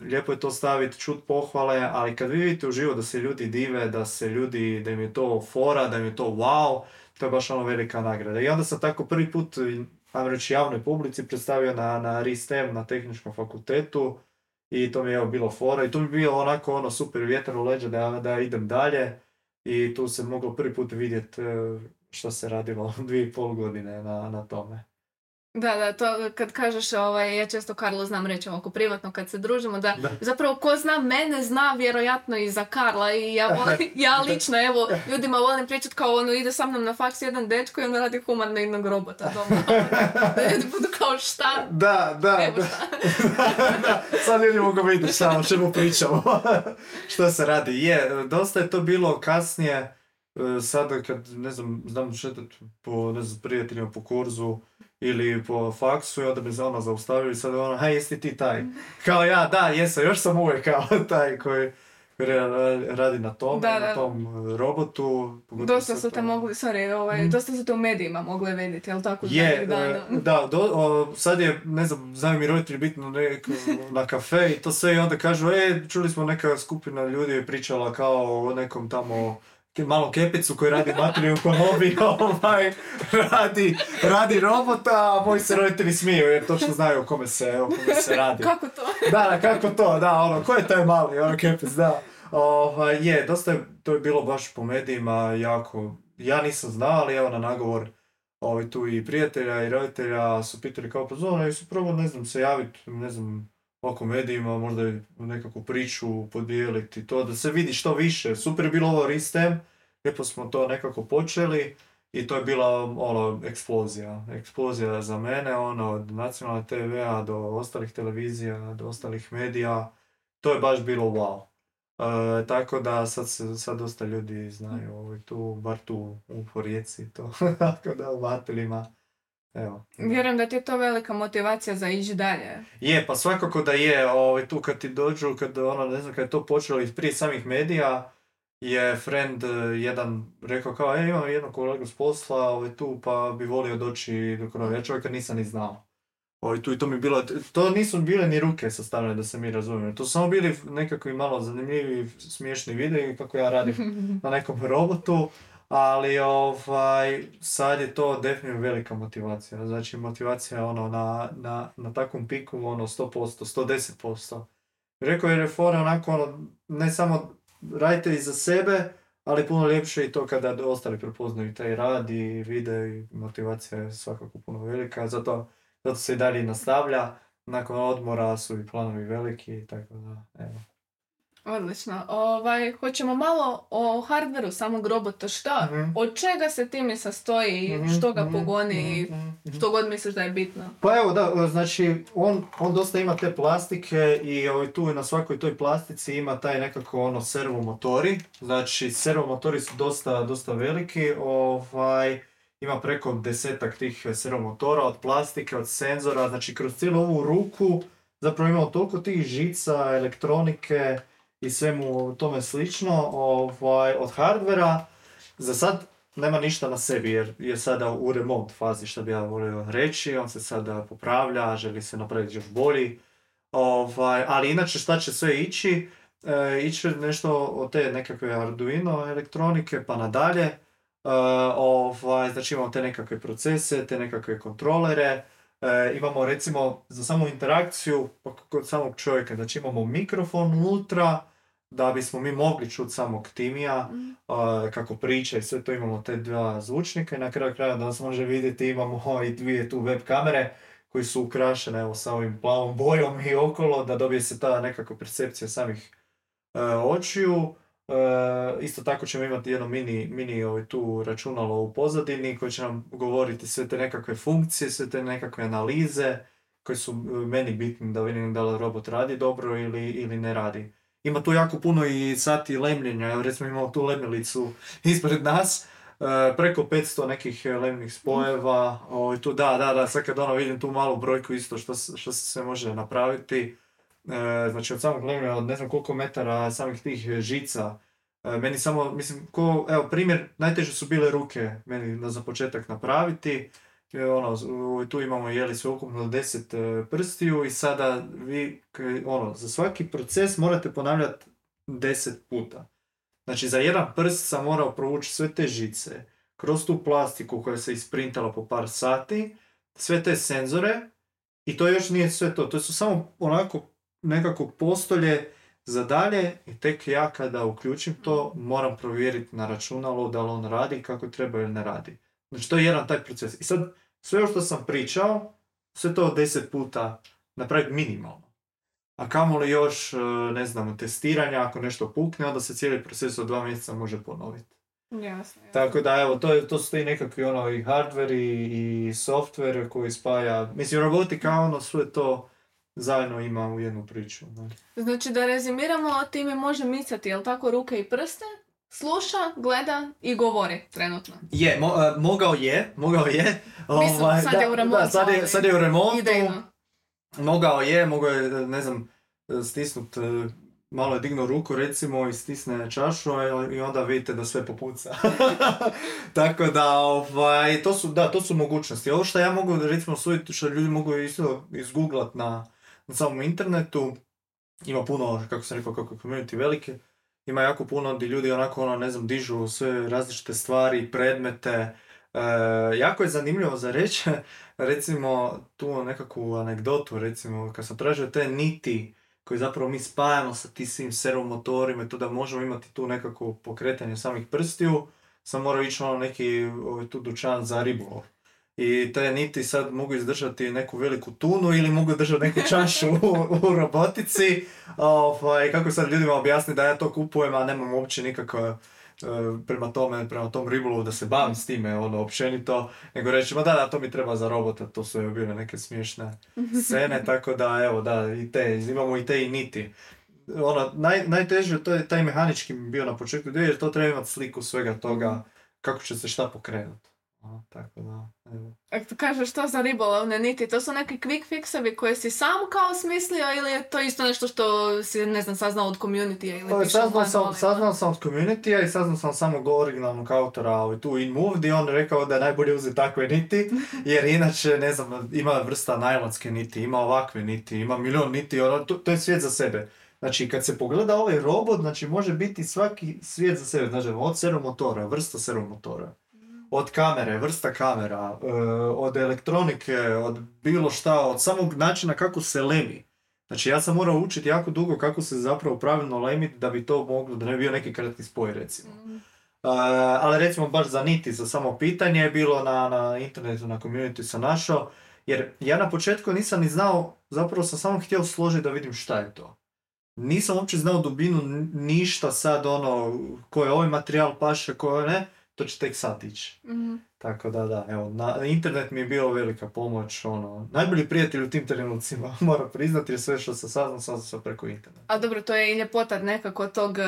lijepo je to staviti, čut pohvale, ali kad vi vidite uživo da se ljudi dive, da se ljudi, da im je to fora, da im je to wow, to je baš ono velika nagrada. I onda sam tako prvi put, ajmo reći, javnoj publici predstavio na, na RISTEM, na tehničkom fakultetu, i to mi je evo bilo fora i to mi je bilo onako ono super vjetar u leđa da, da idem dalje i tu se moglo prvi put vidjeti što se radilo dvije i pol godine na, na tome. Da, da, to kad kažeš, ovaj, ja često Karlo znam reći ovako privatno kad se družimo, da, Da. zapravo ko zna mene zna vjerojatno i za Karla i ja, volim, ja lično, evo, ljudima volim pričati kao ono ide sa mnom na faks jedan dečko i on radi humanoidnog robota doma. da ljudi budu kao šta? Da, da, Evo da. šta. da, sad ljudi mogu vidjeti šta, o čemu pričamo. što se radi. Je, dosta je to bilo kasnije, sada kad, ne znam, znam šetat po, ne znam, prijateljima po kurzu ili po faksu i onda me za ono zaustavili i sad ono, hej, jesi ti taj? Kao ja, da, jesam, još sam uvijek kao taj koji koji ra- radi na tom, Da, da. na tom e, robotu. Dosta su te mogli, sorry, ovaj, Mm. dosta su te u medijima mogli vidjeti, jel tako? Je, dana? e, da, do, o, sad je, ne znam, znaju mi roditelji biti na, nek, na kafe i to sve i onda kažu, e, čuli smo neka skupina ljudi je pričala kao o nekom tamo malom kepicu koji radi materiju u konobi, ovaj, radi, radi robota, a moji se roditelji smiju jer točno znaju o kome se, o kome se radi. Kako to? Da, da, kako to, da, ono, ko je taj mali, ono, kepec, da. Ovaj, je, dosta je, to je bilo baš po medijima jako, ja nisam znao, ali evo na nagovor ovaj, tu i prijatelja i roditelja su pitali kao, pa zona, jesu probao, ne znam, se javiti, ne znam, oko medijima, možda i nekakvu priču podijeliti, to da se vidi što više. Super je bilo ovo Ristem, lijepo smo to nekako počeli i to je bila ono, eksplozija. Eksplozija za mene, ono, od nacionalne TV-a do ostalih televizija, do ostalih medija. To je baš bilo wow. E, tako da sad, se, sad dosta ljudi znaju ovaj, tu, bar tu u Rijeci to. tako da u Vatelima. Evo. Vjerujem da ti je to velika motivacija za ići dalje. Je, pa svakako da je, ovaj, tu kad ti dođu, kad ono, ne znam, kad je to počelo i prije samih medija, je friend eh, jedan rekao kao, e, imam jednog kolegu s posla, ovaj, tu, pa bi volio doći do korona. Ja čovjeka nisam ni znao. Ovaj, tu i to mi bilo, to nisu bile ni ruke sastavljene da se mi razumijemo. To su samo bili nekakvi malo zanimljivi, smiješni videi kako ja radim na nekom robotu, ali ovaj, sad je to definitivno velika motivacija. Znači motivacija ono, na, na, na takvom piku ono 100%, 110%. Rekao je Refora onako ono, ne samo radite i za sebe, ali puno ljepše i to kada ostali prepoznaju taj rad i vide i motivacija je svakako puno velika, zato, zato se i dalje nastavlja. Nakon odmora su i planovi veliki, tako da, evo. Odlično. Ovaj, hoćemo malo o hardveru samog robota. Šta? Mhm. Od čega se time sastoji i Mhm, što ga mhm, pogoni i mhm, mhm. što god misliš da je bitno? Pa evo da, znači on, on dosta ima te plastike i ovaj, tu na svakoj toj plastici ima taj nekako ono servomotori. Znači servomotori su dosta, dosta veliki, ovaj, ima preko desetak tih servomotora od plastike, od senzora, znači kroz cijelu ovu ruku zapravo imamo toliko tih žica, elektronike i svemu tome slično ovaj, od hardvera. Za sad nema ništa na sebi jer je sada u remont fazi što bi ja volio reći, on se sada popravlja, želi se napraviti još bolji. Ovaj, ali inače šta će sve ići? E, ići nešto od te nekakve Arduino elektronike pa nadalje. E, ovaj, znači imamo te nekakve procese, te nekakve kontrolere. E, imamo recimo za samu interakciju pa kod samog čovjeka, znači imamo mikrofon unutra da bismo mi mogli čuti samog Timija a, kako priča i sve to imamo te dva zvučnika i na kraju kraja da nas može vidjeti imamo i dvije tu web kamere koji su ukrašene evo sa ovim plavom bojom i okolo da dobije se ta nekakva percepcija samih e, očiju. E, isto tako ćemo imati jedno mini, mini ovaj, tu računalo u pozadini koje će nam govoriti sve te nekakve funkcije, sve te nekakve analize koje su e, meni bitne da vidim da li robot radi dobro ili, ili ne radi. Ima tu jako puno i sati lemljenja, evo recimo imamo tu lemilicu ispred nas, e, preko 500 nekih lemnih spojeva, ovaj, tu da, da, da, sad kad ono vidim tu malu brojku isto što, što se sve može napraviti, E, znači od samog lemljenja, od ne znam koliko metara samih tih žica, E, meni samo, mislim, ko, evo primjer, najteže su bile ruke meni da za početak napraviti, E, ono, tu imamo jeli sveukupno 10 e, prstiju i sada vi, ono, za svaki proces morate ponavljati 10 puta. Znači za jedan prst sam morao provući sve te žice, kroz tu plastiku koja se isprintala po par sati, sve te senzore i to još nije sve to. To su samo onako nekako postolje za dalje i tek ja kada uključim to moram provjeriti na računalu da li on radi kako treba ili ne radi. Znači to je jedan taj proces. I sad sve što sam pričao sve to deset puta napraviti minimalno. A kamoli još, e, ne znam, testiranja, ako nešto pukne, onda se cijeli proces od dva mjeseca može ponoviti. Jasno. Tako da, evo, to, je, to su ti nekakvi ono, i hardware i, i software koji spaja. Mislim, robotika, ono, sve to zajedno ima u jednu priču. Ne? Znači da rezimiramo, time može micati, jel tako, ruke i prste? Sluša, gleda i govori trenutno. Je, mo, e, mogao je, mogao je. Mislim, Ovaj, sad da, je u remontu, da, sad, je, sad je u remontu. Idejno. Mogao je, mogao je, ne znam, stisnut, e, malo je dignuo ruku recimo i stisne čašu a- i onda vidite da sve popuca. Tako da, ovaj, to su, da, to su mogućnosti. Ovo što ja mogu, recimo, suditi, što ljudi mogu isto izgooglat na, na samom internetu, ima puno, kako sam rekao, kako community velike, ima jako puno gdje ljudi onako, ono, ne znam, dižu sve različite stvari, predmete. E, jako je zanimljivo za reći, recimo, tu nekakvu anegdotu, recimo, kad sam tražio te niti koje zapravo mi spajamo sa tim svim servomotorima i to da možemo imati tu nekako pokretanje samih prstiju, sam morao ići ono neki ovaj, tu dućan za ribolov. I te niti sad mogu izdržati neku veliku tunu ili mogu držati neku čašu u, u robotici. Ovaj, kako sad ljudima objasniti da ja to kupujem, a nemam uopće nikako e, prema tome, prema tom ribolovu da se bavim s time, ono, općenito, nego reći, ma da, da, to mi treba za robota, to su evo bile neke smiješne scene, tako da, evo, da, i te, imamo i te i niti. Ono, naj, najteže, to je taj mehanički bio na početku, jer to treba imati sliku svega toga, kako će se šta pokrenuti. Ono, tako da, evo. Ako kažeš što za ribolovne niti, to su neki quick fixevi koje si sam kao smislio ili je to isto nešto što si, ne znam, saznao od community ili Pa, piše u saznao, sam, saznao sam od community i saznao sam samog originalnog autora ovaj, tu in Move, gdje on rekao da je najbolje uzeti takve niti, jer inače, ne znam, ima vrsta najlonske niti, ima ovakve niti, ima milion niti, ono, to, to je svijet za sebe. Znači, kad se pogleda ovaj robot, znači može biti svaki svijet za sebe, znači od servomotora, vrsta servomotora, od kamere, vrsta kamera, e, od elektronike, od bilo šta, od samog načina kako se lemi. Znači ja sam morao učiti jako dugo kako se zapravo pravilno lemiti da bi to moglo, da ne bi bio neki kratki spoj recimo. Mhm. Uh, ali recimo baš za niti, za samo pitanje je bilo na, na internetu, na community sam našao, jer ja na početku nisam ni znao, zapravo sam samo htio složiti da vidim šta je to. Nisam uopće znao dubinu ništa sad ono, ko je ovaj materijal paše, ko je ne, to će tek sad ići. Mhm. Tako da, da, evo, na, internet mi je bio velika pomoć, ono, najbolji prijatelj u tim trenucima, moram priznati, jer sve što sam saznao, saznao sam preko interneta. A dobro, to je i ljepota nekako tog, e, e,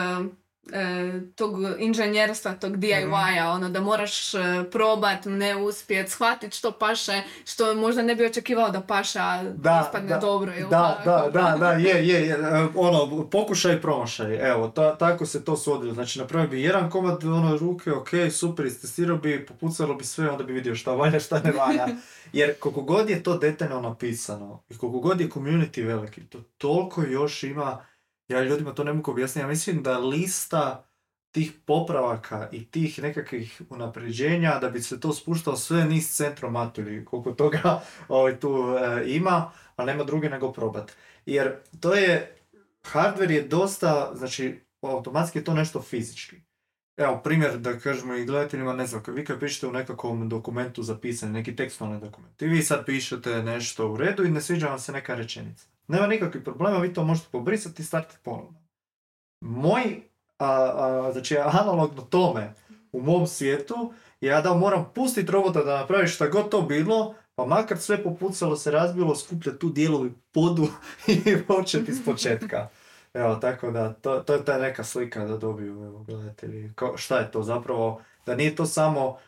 tog inženjerstva, tog DIY-a, ono da moraš e, probat, ne uspjet, shvatit što paše, što možda ne bi očekivao da paše, a Da, ispadne da, dobro. Ili Da, da, da, da, je, je, je, e, ono, pokušaj i promašaj, evo, ta, tako se to svodilo, znači napravio bi jedan komad, ono, ruke, ok, super, istestirao bi, popucalo bi sve, onda bi vidio šta valja, šta ne valja, jer koliko god je to detaljno napisano i koliko god je community veliki, to toliko još ima, ja ljudima to ne mogu objasniti, ja mislim da lista tih popravaka i tih nekakvih unapređenja da bi se to spuštalo sve niz centromat ili koliko toga ovaj, tu e, ima, ali nema druge nego probat. Jer to je, hardware je dosta, znači automatski je to nešto fizički. Evo, primjer da kažemo i gledateljima, ne znam, vi kad pišete u nekakvom dokumentu zapisani, neki tekstualni dokument, i vi sad pišete nešto u redu i ne sviđa vam se neka rečenica. Nema nikakvih problema, vi to možete pobrisati i startati ponovno. Moj, a, a, znači analogno tome, u mom svijetu, ja da moram pustiti robota da napravi šta god to bilo, pa makar sve popucalo, se razbilo, skuplja tu dijelovi podu i početi iz početka. Evo, tako da, to, to je ta neka slika da dobiju evo, gledatelji. Kao, šta je to zapravo? Da nije to samo...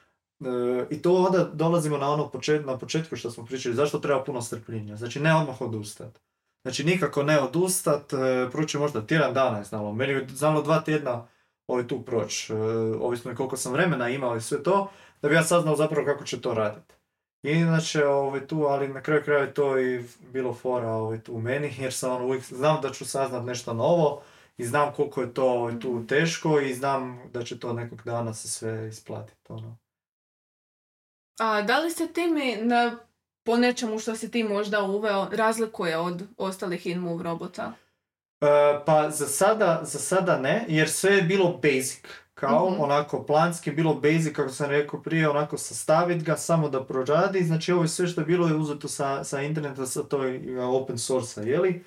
e, I to onda dolazimo na ono počet, na početku što smo pričali, zašto treba puno strpljenja. Znači, ne odmah odustat. Znači, nikako ne odustat, e, proći možda tjedan dana je znalo. Meni je znalo dva tjedna ovaj tu proći, e, ovisno je koliko sam vremena imao i sve to, da bi ja saznao zapravo kako će to raditi. I inače, ovaj, tu, ali na kraju kraja je to i bilo fora ovaj, tu u meni, jer sam ono, uvijek znam da ću saznat nešto novo i znam koliko je to ovaj, tu teško i znam da će to nekog dana se sve isplatiti. Ono. A da li se ti mi na, po nečemu što si ti možda uveo razlikuje od ostalih in-move robota? pa za sada, za sada ne, jer sve je bilo basic. Kao Mhm. onako planski, bilo basic, kako sam rekao prije, onako sastaviti ga, samo da proradi. Znači ovo je sve što je bilo je uzeto sa, sa interneta, sa toj open source jeli?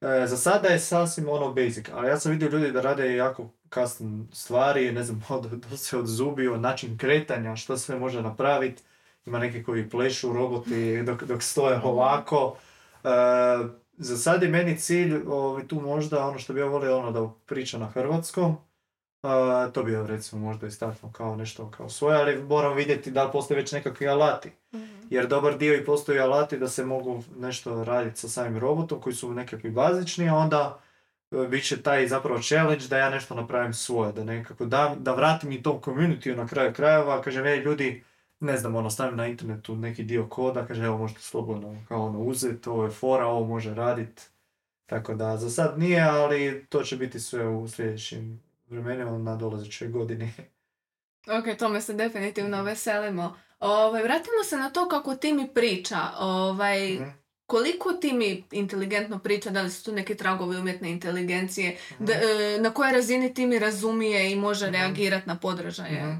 E, za sada je sasvim ono basic, ali ja sam vidio ljudi da rade jako custom stvari, ne znam, od, se od zubi, od način kretanja, što sve može napraviti. Ima neki koji plešu roboti dok, dok stoje ovako. E, za sad je meni cilj ovaj, tu možda ono što bi ja volio ono da priča na hrvatskom. E, to bi ja recimo možda istaknuo kao nešto kao svoje, ali moram vidjeti da li postoje već nekakvi alati. Jer dobar dio i postoji alati da se mogu nešto raditi sa samim robotom koji su nekakvi bazični, a onda e, bit će taj zapravo challenge da ja nešto napravim svoje, da nekako da, da vratim i tom community na kraju krajeva, kažem, ej ljudi, ne znam, ono, stavim na internetu neki dio koda, kaže, evo možete slobodno kao ono uzeti, ovo je fora, ovo može radit. Tako da, za sad nije, ali to će biti sve u sljedećim vremenima na dolazećoj godini. Ok, tome se definitivno veselimo. Ovaj, vratimo se na to kako ti mi priča. Ovaj, Mhm. koliko ti mi inteligentno priča, da li su tu neki tragovi umjetne inteligencije, Mhm. da, e, na kojoj razini ti mi razumije i može Mhm. reagirati na podražaje.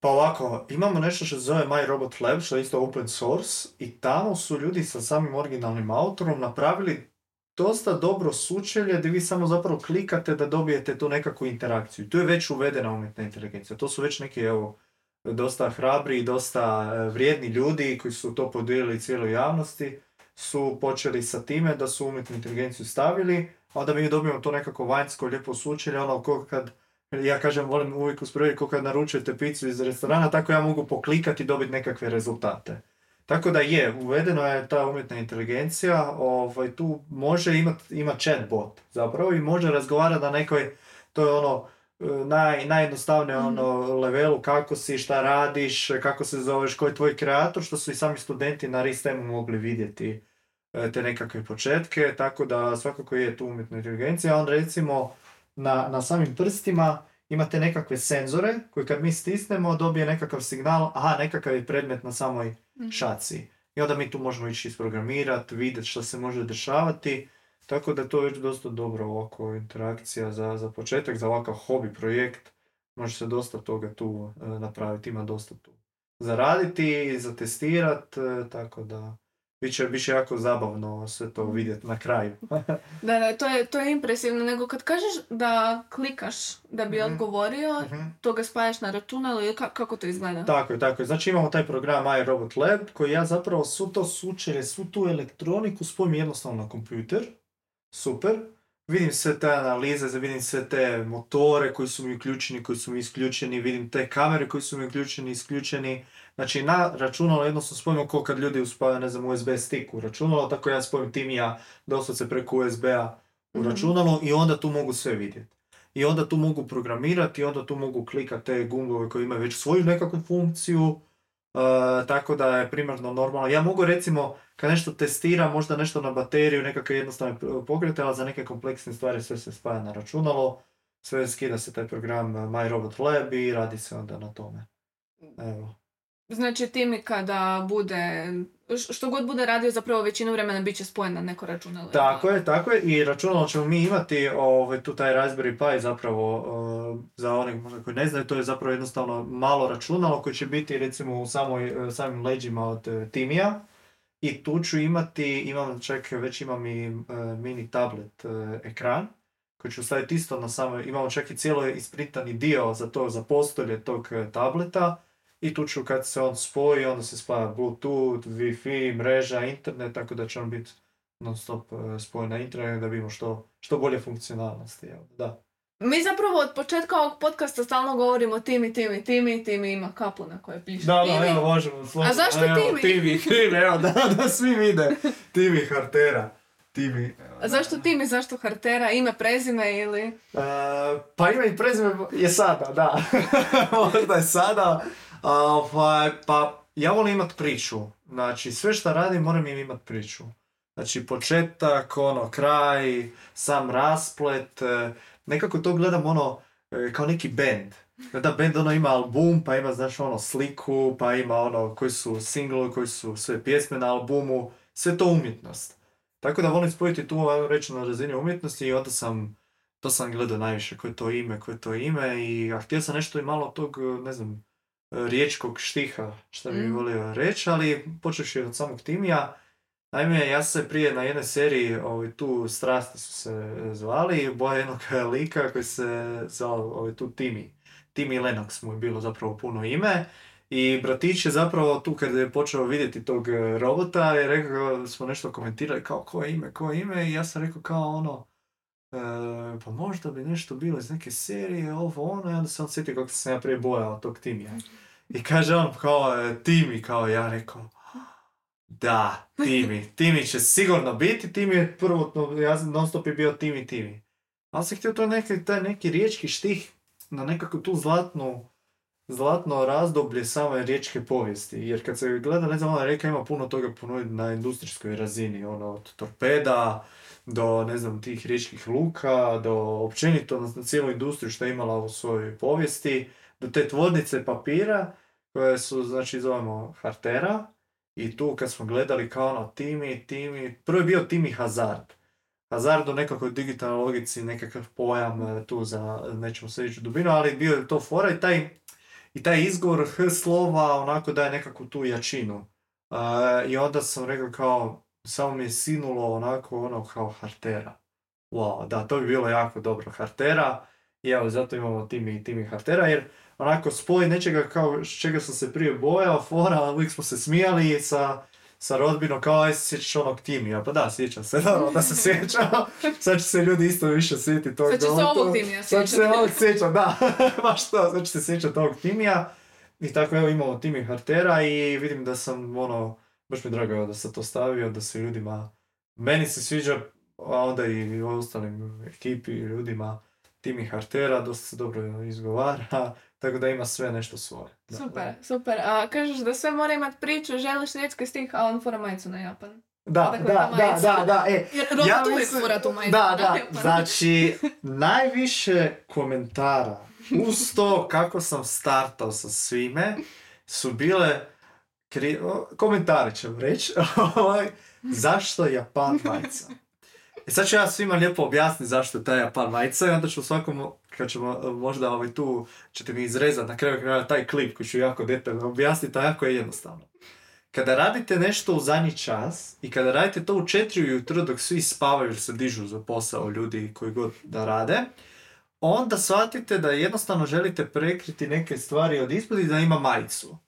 Pa ovako, imamo nešto što se zove My Robot Lab, što je isto open source, i tamo su ljudi sa samim originalnim autorom napravili dosta dobro sučelje gdje vi samo zapravo klikate da dobijete tu nekakvu interakciju. Tu je već uvedena umjetna inteligencija. To su već neki, evo, dosta hrabri i dosta e, vrijedni ljudi koji su to podijelili cijeloj javnosti, su počeli sa time da su umjetnu inteligenciju stavili, a onda mi dobijemo to nekako vanjsko lijepo sučelje, ono ko kad ja kažem, volim uvijek usporediti kako kad naručujete picu iz restorana, tako ja mogu poklikati i dobiti nekakve rezultate. Tako da je, uvedeno je ta umjetna inteligencija, ovaj, tu može imati ima chatbot zapravo i može razgovarati na nekoj, to je ono, e, naj, najjednostavnije Mhm. ono levelu kako si, šta radiš, kako se zoveš, ko je tvoj kreator, što su i sami studenti na RISTEM-u mogli vidjeti e, te nekakve početke, tako da svakako je tu umjetna inteligencija, onda recimo na, na samim prstima imate nekakve senzore koji kad mi stisnemo dobije nekakav signal, aha, nekakav je predmet na samoj Mhm. šaci. I onda mi tu možemo ići isprogramirati, vidjeti što se može dešavati. Tako da je to već dosta dobro ovako interakcija za, za početak, za ovakav hobi projekt. Može se dosta toga tu e, napraviti, ima dosta tu zaraditi, zatestirati, tako da Biće, biće jako zabavno sve to vidjeti na kraju. Da, da, to je, to je impresivno. Nego kad kažeš da klikaš da bi Mhm. odgovorio, Mhm. to ga spajaš na računalo ili ka- kako to izgleda? Tako je, tako je. Znači imamo taj program iRobot Lab koji ja zapravo svu to sučelje, svu tu elektroniku spojim jednostavno na kompjuter. Super. Vidim sve te analize, vidim sve te motore koji su mi uključeni, koji su mi isključeni, vidim te kamere koji su mi uključeni, isključeni. Znači na računalo jednostavno spojimo kao kad ljudi uspavaju, ne znam, USB stick u računalo, tako ja spojim tim ja doslovce preko USB-a u Mhm. računalo i onda tu mogu sve vidjeti. I onda tu mogu programirati, i onda tu mogu klikati te gumbove koji imaju već svoju nekakvu funkciju, e, tako da je primarno normalno. Ja mogu recimo, kad nešto testiram, možda nešto na bateriju, nekakve jednostavne pokrete, ali za neke kompleksne stvari sve se spaja na računalo, sve skida se taj program e, My Robot Lab i radi se onda na tome. Evo. Znači ti mi kada bude, što god bude radio zapravo većinu vremena bit će spojen na neko računalo. Tako je, tako je. I računalo ćemo mi imati ovaj, tu taj Raspberry Pi zapravo uh, za one možda koji ne znaju, to je zapravo jednostavno malo računalo koje će biti recimo u samoj, uh, samim leđima od uh, Timija. I tu ću imati, imam čak već imam i mini tablet ekran koji ću staviti isto na samo, imamo čak i cijelo isprintani dio za to, za postolje tog tableta. I tu ću kad se on spoji, onda se spaja Bluetooth, Wi-Fi, mreža, internet, tako da će on biti non stop e, spojen na internet da vidimo što, što bolje funkcionalnosti. Jel? Da. Mi zapravo od početka ovog podcasta stalno govorimo Timi, Timi, Timi, Timi ima kapu na kojoj piše Timi. možemo. A zašto evo, Timi? Timi, Timi, evo, da, da svi vide. Timi Hartera. Timi. evo, A zašto Timi, zašto Hartera, ime, prezime ili... E, pa ime i prezime je sada, da. Možda je sada. Ovaj, pa ja volim imat priču. Znači, sve što radim moram im imat priču. Znači, početak, ono, kraj, sam rasplet. e, Nekako to gledam ono, e, kao neki band. Da band ono ima album, pa ima, znaš, ono, sliku, pa ima ono, koji su singlovi, koji su sve pjesme na albumu. Sve to umjetnost. Tako da volim spojiti tu, reći, na razini umjetnosti i onda sam, to sam gledao najviše, koje je to ime, koje je to ime i a htio sam nešto i malo tog, ne znam, riječkog štiha, što bi Mm. volio reći, ali počevši od samog Timija, Naime, ja sam se prije na jednoj seriji, ovaj, tu strasti su se zvali, boja jednog lika koji se zvao ovaj, tu Timi. Timi Lennox mu je bilo zapravo puno ime. I bratić je zapravo tu kad je počeo vidjeti tog e, robota je rekao, smo nešto komentirali kao koje ime, koje ime i ja sam rekao kao ono, e, pa možda bi nešto bilo iz neke serije, ovo ono, i onda se on sjetio kako sam ja prije bojao tog Timija. I kaže on kao e, Timi, kao ja rekao, da, Timi, Timi će sigurno biti, Timi je prvotno, ja non stop je bio Timi, Timi. Ali sam htio to neki, taj neki riječki štih na nekako tu zlatnu, zlatno razdoblje same riječke povijesti. Jer kad se gleda, ne znam, ona rijeka ima puno toga ponuditi na industrijskoj razini, ono, od torpeda, do, ne znam, tih riječkih luka, do općenito na cijelu industriju što je imala u svojoj povijesti, do te tvornice papira, koje su, znači, zovemo Hartera, i tu kad smo gledali kao ono Timi, Timi, prvo je bio Timi Hazard. Hazard u nekakvoj digitalnoj logici, nekakav pojam e, tu za, nećemo se ići u dubinu, ali bio je to fora i taj, i taj izgovor slova onako daje nekakvu tu jačinu. E, I onda sam rekao kao, samo mi je sinulo onako ono kao Hartera. Wow, da, to bi bilo jako dobro Hartera. I evo, zato imamo Timi, Timi Hartera, jer onako spoj nečega kao čega sam se prije bojao, fora, uvijek smo se smijali sa, sa rodbinom, kao aj se sjećaš onog Timija, pa da, sjećam se, naravno da se sjećam, sad će se ljudi isto više sjetiti tog. Sad će se ovog Timija Sad će se sjećati. ovog sjećam, da, baš to, sad će se sjećati ovog Timija. I tako evo imamo Timi Hartera i vidim da sam ono, baš mi je drago da sam to stavio, da se ljudima, meni se sviđa, a onda i ostalim ekipi ljudima, Timi Hartera, dosta se dobro izgovara, tako da ima sve nešto svoje. Da, Super, super. A kažeš da sve mora imat priču, želiš riječki stih, a on fora majicu na Japan. Da, da, da, da, da, e, Jer Ja mislim- fura tu majicu Da, da, Japan. znači, najviše komentara uz to kako sam startao sa svime su bile, kri... o, komentari ćemo reći, ovaj, zašto Japan majica? I sad ću ja svima lijepo objasniti zašto je ta Japan majica i onda ću svakom, kad ćemo e, možda ovaj tu, ćete mi izrezati na kraju kraja taj klip koji ću jako detaljno objasniti, a jako je jednostavno. Kada radite nešto u zadnji čas i kada radite to u četiri ujutro dok svi spavaju jer se dižu za posao ljudi koji god da rade, onda shvatite da jednostavno želite prekriti neke stvari od ispod i da ima majicu.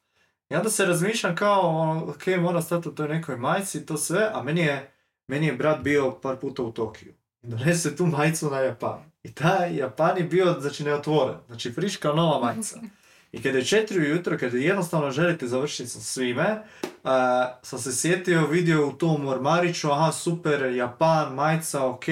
I onda se razmišljam kao, ono, ok, mora stati u toj nekoj majici i to sve, a meni je, meni je brat bio par puta u Tokiju. I donese tu majicu na Japan. I taj Japan je bio, znači, neotvoren. Znači, friška nova majica. I kada je četiri ujutro, kada jednostavno želite završiti sa svime, a, sam se sjetio, vidio u tom ormariću, aha, super, Japan, majica, ok,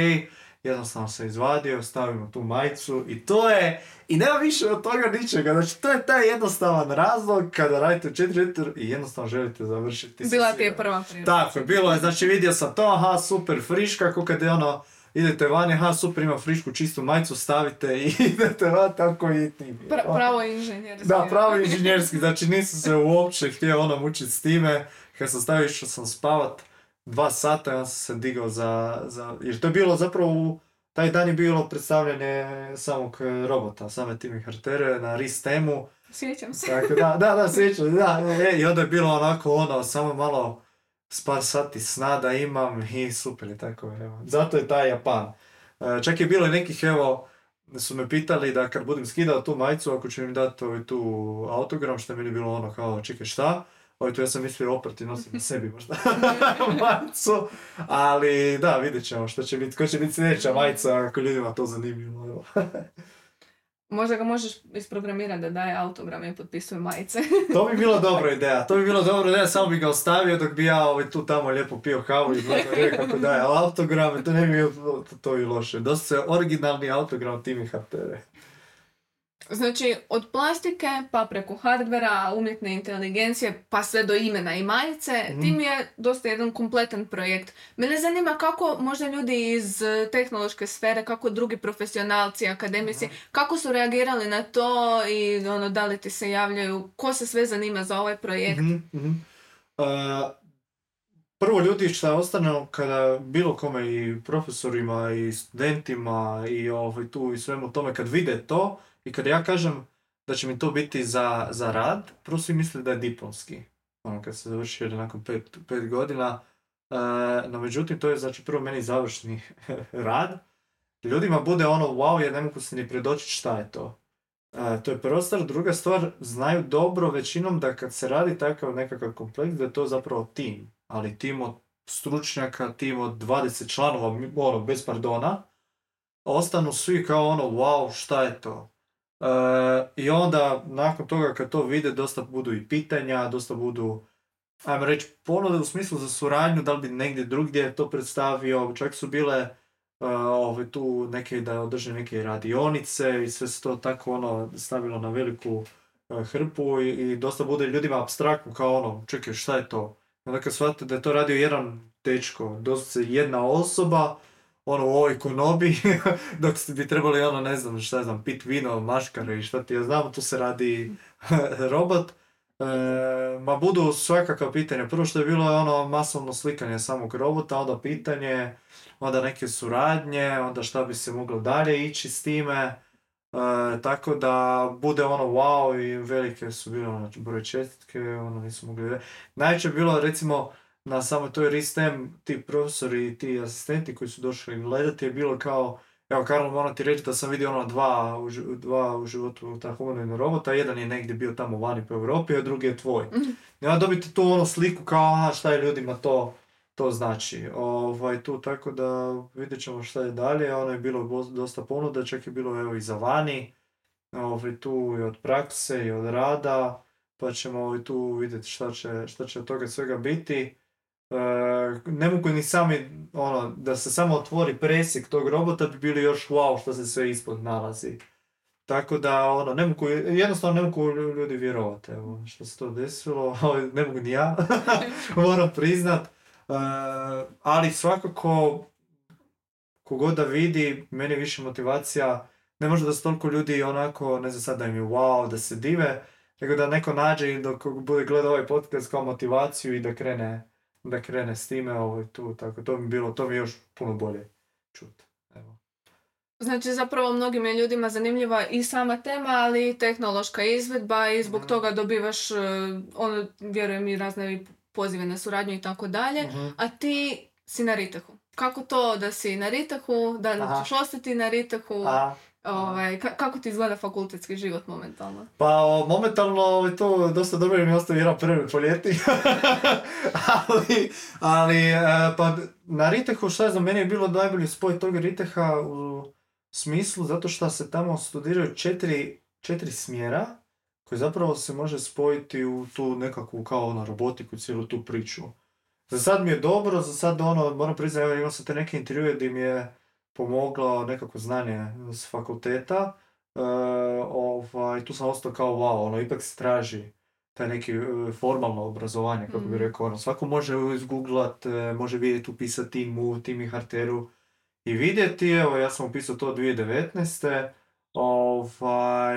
jednostavno sam izvadio, stavimo tu majicu i to je, i nema više od toga ničega, znači to je taj jednostavan razlog kada radite u četiri ujutro i jednostavno želite završiti Bila ti je prva priroda. Tako bilo je, znači vidio sam to, aha, super, friška, kako kad je ono, idete vani, aha, super, ima frišku, čistu majicu, stavite i idete van, tako i ti. Pra- pravo inženjerski. Da, pravo inženjerski, znači nisam se uopće htio ono mučiti s time, kad sam stavio išao sam spavat dva sata onda sam se digao za, za, jer to je bilo zapravo, u- taj dan je bilo predstavljanje samog e, robota, same Timi Hartere na Ristemu, Sjećam se. tako da, da, da, sjećam, da, e, i onda je bilo onako ono, samo malo s par sati sna da imam i super je tako, evo. Zato je taj Japan. E, čak je bilo i nekih, evo, su me pitali da kad budem skidao tu majicu, ako ću im dati ovaj tu autogram, što je meni bilo ono kao, čekaj šta? Ovaj tu ja sam mislio oprati, nosim na sebi možda majicu, ali da, vidjet ćemo što će biti, ko će biti sljedeća majica ako ljudima to zanimljivo. Možda ga možeš isprogramirati da daje autogram i potpisuje majice. To bi bila dobra ideja, to bi bila dobra ideja, samo bi ga ostavio dok bi ja ovaj, tu tamo lijepo pio kavu i gledao rekao kako daje autograme, to ne bi bilo to, to i loše. Dosta se originalni autogram Timi Hartere. Znači, od plastike, pa preko hardvera, umjetne inteligencije, pa sve do imena i majice, Mhm. tim je dosta jedan kompletan projekt. Mene zanima kako možda ljudi iz eh, tehnološke sfere, kako drugi profesionalci, akademici, kako su reagirali na to i ono, da li ti se javljaju, ko se sve zanima za ovaj projekt. Mhm, mhm. Uh, prvo ljudi šta ostane kada bilo kome i profesorima i studentima i ovaj, tu i svemu tome kad vide to i kad ja kažem da će mi to biti za, za rad, prvo svi misle da je diplomski. Ono kad se završi nakon pet, pet godina, e, no međutim to je znači prvo meni završni rad. Ljudima bude ono wow jer ne mogu se ni predočiti šta je to. E, to je prva stvar. Druga stvar, znaju dobro većinom da kad se radi takav nekakav kompleks, da je to zapravo tim. Ali tim od stručnjaka, tim od 20 članova, ono, bez pardona, ostanu svi kao ono, wow, šta je to? E, I onda, nakon toga kad to vide, dosta budu i pitanja, dosta budu, ajmo reći, ponude u smislu za suradnju, da li bi negdje drugdje to predstavio, čak su bile ovaj, tu neke, da održe neke radionice i sve se to tako ono stavilo na veliku hrpu i, i dosta bude ljudima abstraktno kao ono, čekaj šta je to? Onda kad shvatite da je to radio jedan dečko, dosta jedna osoba, ono u ovoj konobi, dok bi trebali ono ne znam šta znam, pit vino, maškare i šta ti ja znam, tu se radi robot. E, ma budu svakakva pitanja. Prvo što je bilo je ono masovno slikanje samog robota, onda pitanje, onda neke suradnje, onda šta bi se moglo dalje ići s time. E, tako da bude ono wow i velike su bile ono, broj čestitke, ono nisu mogli... Najveće bilo recimo na samoj toj RISTEM, ti profesori i ti asistenti koji su došli gledati je bilo kao Evo, Karlo, moram ti reći da sam vidio ono dva u, dva u životu ta humanoidna robota, jedan je negdje bio tamo vani po Europi, a drugi je tvoj. Mm. I onda dobiti tu ono sliku kao, aha, šta je ljudima to, to znači. Ovaj, tu tako da vidjet ćemo šta je dalje, ono je bilo dosta ponuda, čak je bilo evo i za vani, ovaj, tu i od prakse i od rada, pa ćemo ovaj, tu vidjeti šta će, šta će od toga svega biti. E, ne mogu ni sami, ono, da se samo otvori presjek tog robota bi bili još wow što se sve ispod nalazi. Tako da, ono, ne mogu, jednostavno ne mogu ljudi vjerovati, evo, što se to desilo, ne mogu ni ja, moram priznat. Uh, ali svakako, kogod da vidi, meni je više motivacija, ne može da se toliko ljudi onako, ne znam sad da im je wow, da se dive, nego da neko nađe i dok bude gledao ovaj podcast kao motivaciju i da krene da krene s time ovo tu, tako to mi bilo, to mi još puno bolje čut. Evo. Znači zapravo mnogim je ljudima zanimljiva i sama tema, ali i tehnološka izvedba i zbog mm. toga dobivaš, uh, ono, vjerujem i razne pozive na suradnju i tako dalje, mhm. a ti si na Ritehu. Kako to da si na Ritehu, da ćeš ostati na Ritehu? Ovaj, kako ti izgleda fakultetski život momentalno? Pa o, momentalno ovaj, to dosta dobro jer mi ostavi jedan prvi po ljeti. ali, ali e, pa na Ritehu šta je za mene je bilo najbolji spoj tog Riteha u smislu zato što se tamo studiraju četiri, četiri smjera koji zapravo se može spojiti u tu nekakvu kao ono robotiku, cijelu tu priču. Za sad mi je dobro, za sad ono, moram priznati, imao sam te neke intervjue gdje mi je pomoglo nekako znanje s fakulteta. E, ovaj, tu sam ostao kao wow, ono, ipak se traži taj neki e, formalno obrazovanje, kako bi mm. rekao, ono, svako može izgooglat, e, može vidjeti, upisati timu, tim i harteru i vidjeti, evo, ja sam upisao to 2019. Ovaj,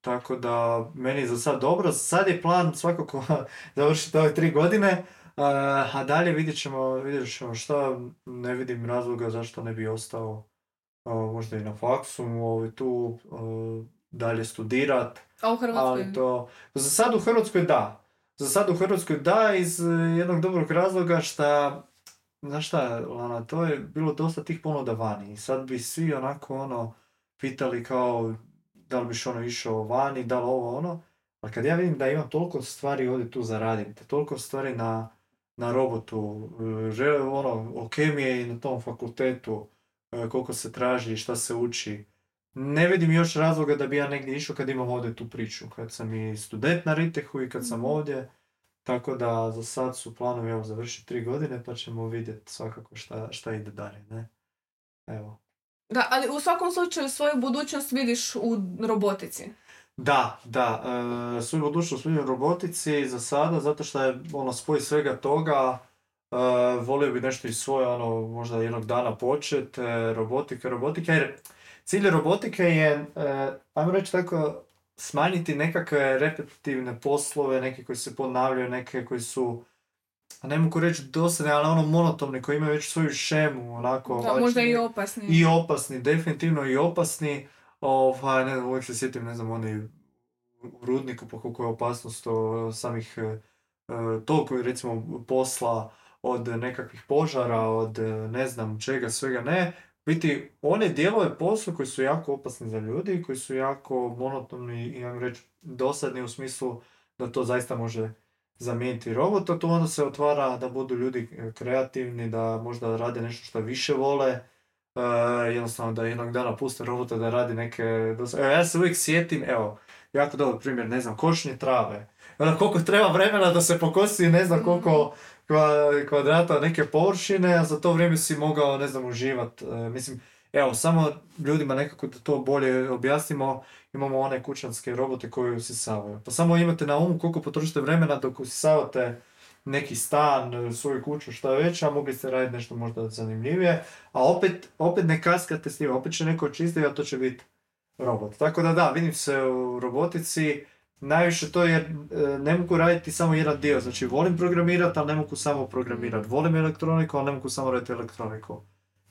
tako da, meni je za sad dobro, sad je plan svakako završiti ove tri godine, a dalje vidjet ćemo, vidjet ćemo šta, ne vidim razloga zašto ne bi ostao možda i na faksu, ovaj, tu dalje studirat. A u Hrvatskoj? Ali to, za sad u Hrvatskoj da. Za sad u Hrvatskoj da iz jednog dobrog razloga šta, znaš šta, Lana, to je bilo dosta tih ponuda vani i sad bi svi onako ono pitali kao da li biš ono išao vani, da li ovo ono, ali kad ja vidim da imam toliko stvari ovdje tu zaraditi, toliko stvari na, na robotu, e, ono, ok mi je i na tom fakultetu, e, koliko se traži i šta se uči. Ne vidim još razloga da bi ja negdje išao kad imam ovdje tu priču, kad sam i student na Ritehu i kad sam mhm. ovdje. Tako da za sad su planovi evo završiti tri godine pa ćemo vidjeti svakako šta, šta ide dalje. Ne? Evo. Da, ali u svakom slučaju svoju budućnost vidiš u robotici. Da, da, e, svoju budućnost vidim robotici za sada, zato što je ono spoj svega toga, e, volio bi nešto iz svoje, ono, možda jednog dana počet, e, robotika, robotika, jer cilj robotike je, e, ajmo reći tako, smanjiti nekakve repetitivne poslove, neke koji se ponavljaju, neke koji su a ne mogu reći dosadni, ali ono monotomni, koji imaju već svoju šemu, onako. Da, možda i opasni. I opasni, definitivno i opasni. Ovaj, ne znam, uvijek se sjetim, ne znam, oni u rudniku, pa koliko je opasnost o, samih, e, e, toliko recimo, posla od nekakvih požara, od e, ne znam čega, svega ne. Biti, one dijelove posla koji su jako opasni za ljudi, koji su jako monotoni i, ja reći, dosadni u smislu da to zaista može zamijeniti robota, to onda se otvara da budu ljudi e, kreativni, da možda rade nešto što više vole, e, jednostavno da jednog dana puste robota da radi neke... dos- Evo, ja se uvijek sjetim, evo, jako dobar primjer, ne znam, košnje trave. Onda koliko treba vremena da se pokosi, ne znam koliko kva- kvadrata neke površine, a za to vrijeme si mogao, ne znam, uživat. E, mislim, evo, samo ljudima nekako da to bolje objasnimo, imamo one kućanske robote koji usisavaju. Pa samo imate na umu koliko potrošite vremena dok usisavate neki stan, svoju kuću, šta već, a mogli ste raditi nešto možda zanimljivije, a opet, opet ne kaskate s njima, opet će neko očistiti, a to će biti robot. Tako da da, vidim se u robotici, najviše to jer e, ne mogu raditi samo jedan dio, znači volim programirati, ali ne mogu samo programirati. Volim elektroniku, ali ne mogu samo raditi elektroniku.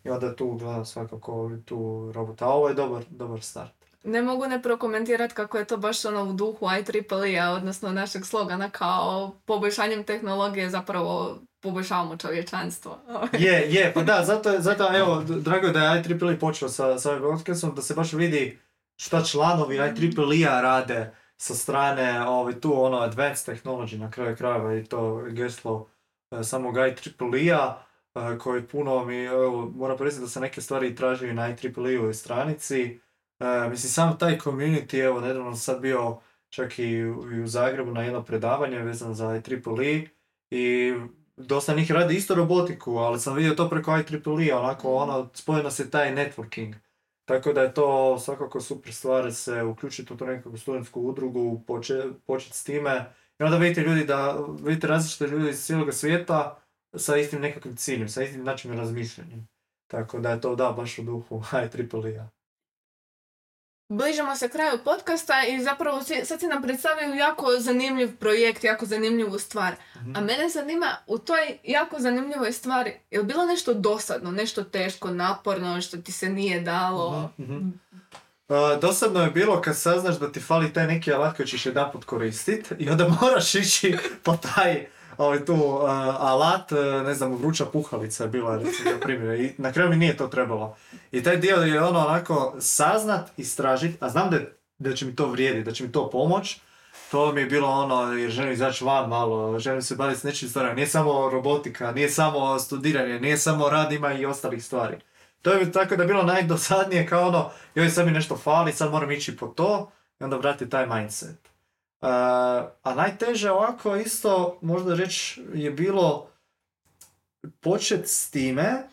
I onda tu gledam svakako tu robota, a ovo je dobar, dobar start. Ne mogu ne prokomentirati kako je to baš ono u duhu IEEE-a, odnosno našeg slogana kao poboljšanjem tehnologije zapravo poboljšavamo čovječanstvo. Je, je, pa da, zato, zato evo, drago je da je IEEE počeo sa, sa ovim podcastom, da se baš vidi šta članovi IEEE-a rade sa strane ovaj, tu ono advanced technology na kraju krajeva i to geslo e, samog IEEE-a e, koji puno mi, evo, moram priznati da se neke stvari tražio i na IEEE-ovoj stranici. E, mislim, sam taj community, evo, nedavno sam sad bio čak i, u- i u Zagrebu na jedno predavanje vezano za IEEE i dosta njih radi isto robotiku, ali sam vidio to preko IEEE, onako ono, spojeno se taj networking. Tako da je to svakako super stvar se uključiti u tu nekakvu studentsku udrugu, poče- početi s time. I onda vidite ljudi da, vidite različite ljudi iz cijelog svijeta sa istim nekakvim ciljem, sa istim načinom razmišljanja. Tako da je to da, baš u duhu IEEE-a. Bližimo se kraju podcasta i zapravo sad si nam predstavio jako zanimljiv projekt, jako zanimljivu stvar. Mhm. A mene zanima u toj jako zanimljivoj stvari, je li bilo nešto dosadno, nešto teško, naporno, što ti se nije dalo? Mhm, mhm. Uh, dosadno je bilo kad saznaš da ti fali taj neki alat koji ćeš jedanput koristit i onda moraš ići po taj ovaj, tu uh, alat, uh, ne znam, vruća puhalica je bila recimo primjer i na kraju mi nije to trebalo. I taj dio je ono onako saznat, istražit, a znam da, da će mi to vrijediti, da će mi to pomoć. To mi je bilo ono, jer želim izaći van malo, želim se baviti s nečim stvarima. Nije samo robotika, nije samo studiranje, nije samo rad, ima i ostalih stvari. To je tako da je bilo najdosadnije kao ono, joj sad mi nešto fali, sad moram ići po to i onda vrati taj mindset. Uh, a najteže ovako isto, možda reći, je bilo počet s time,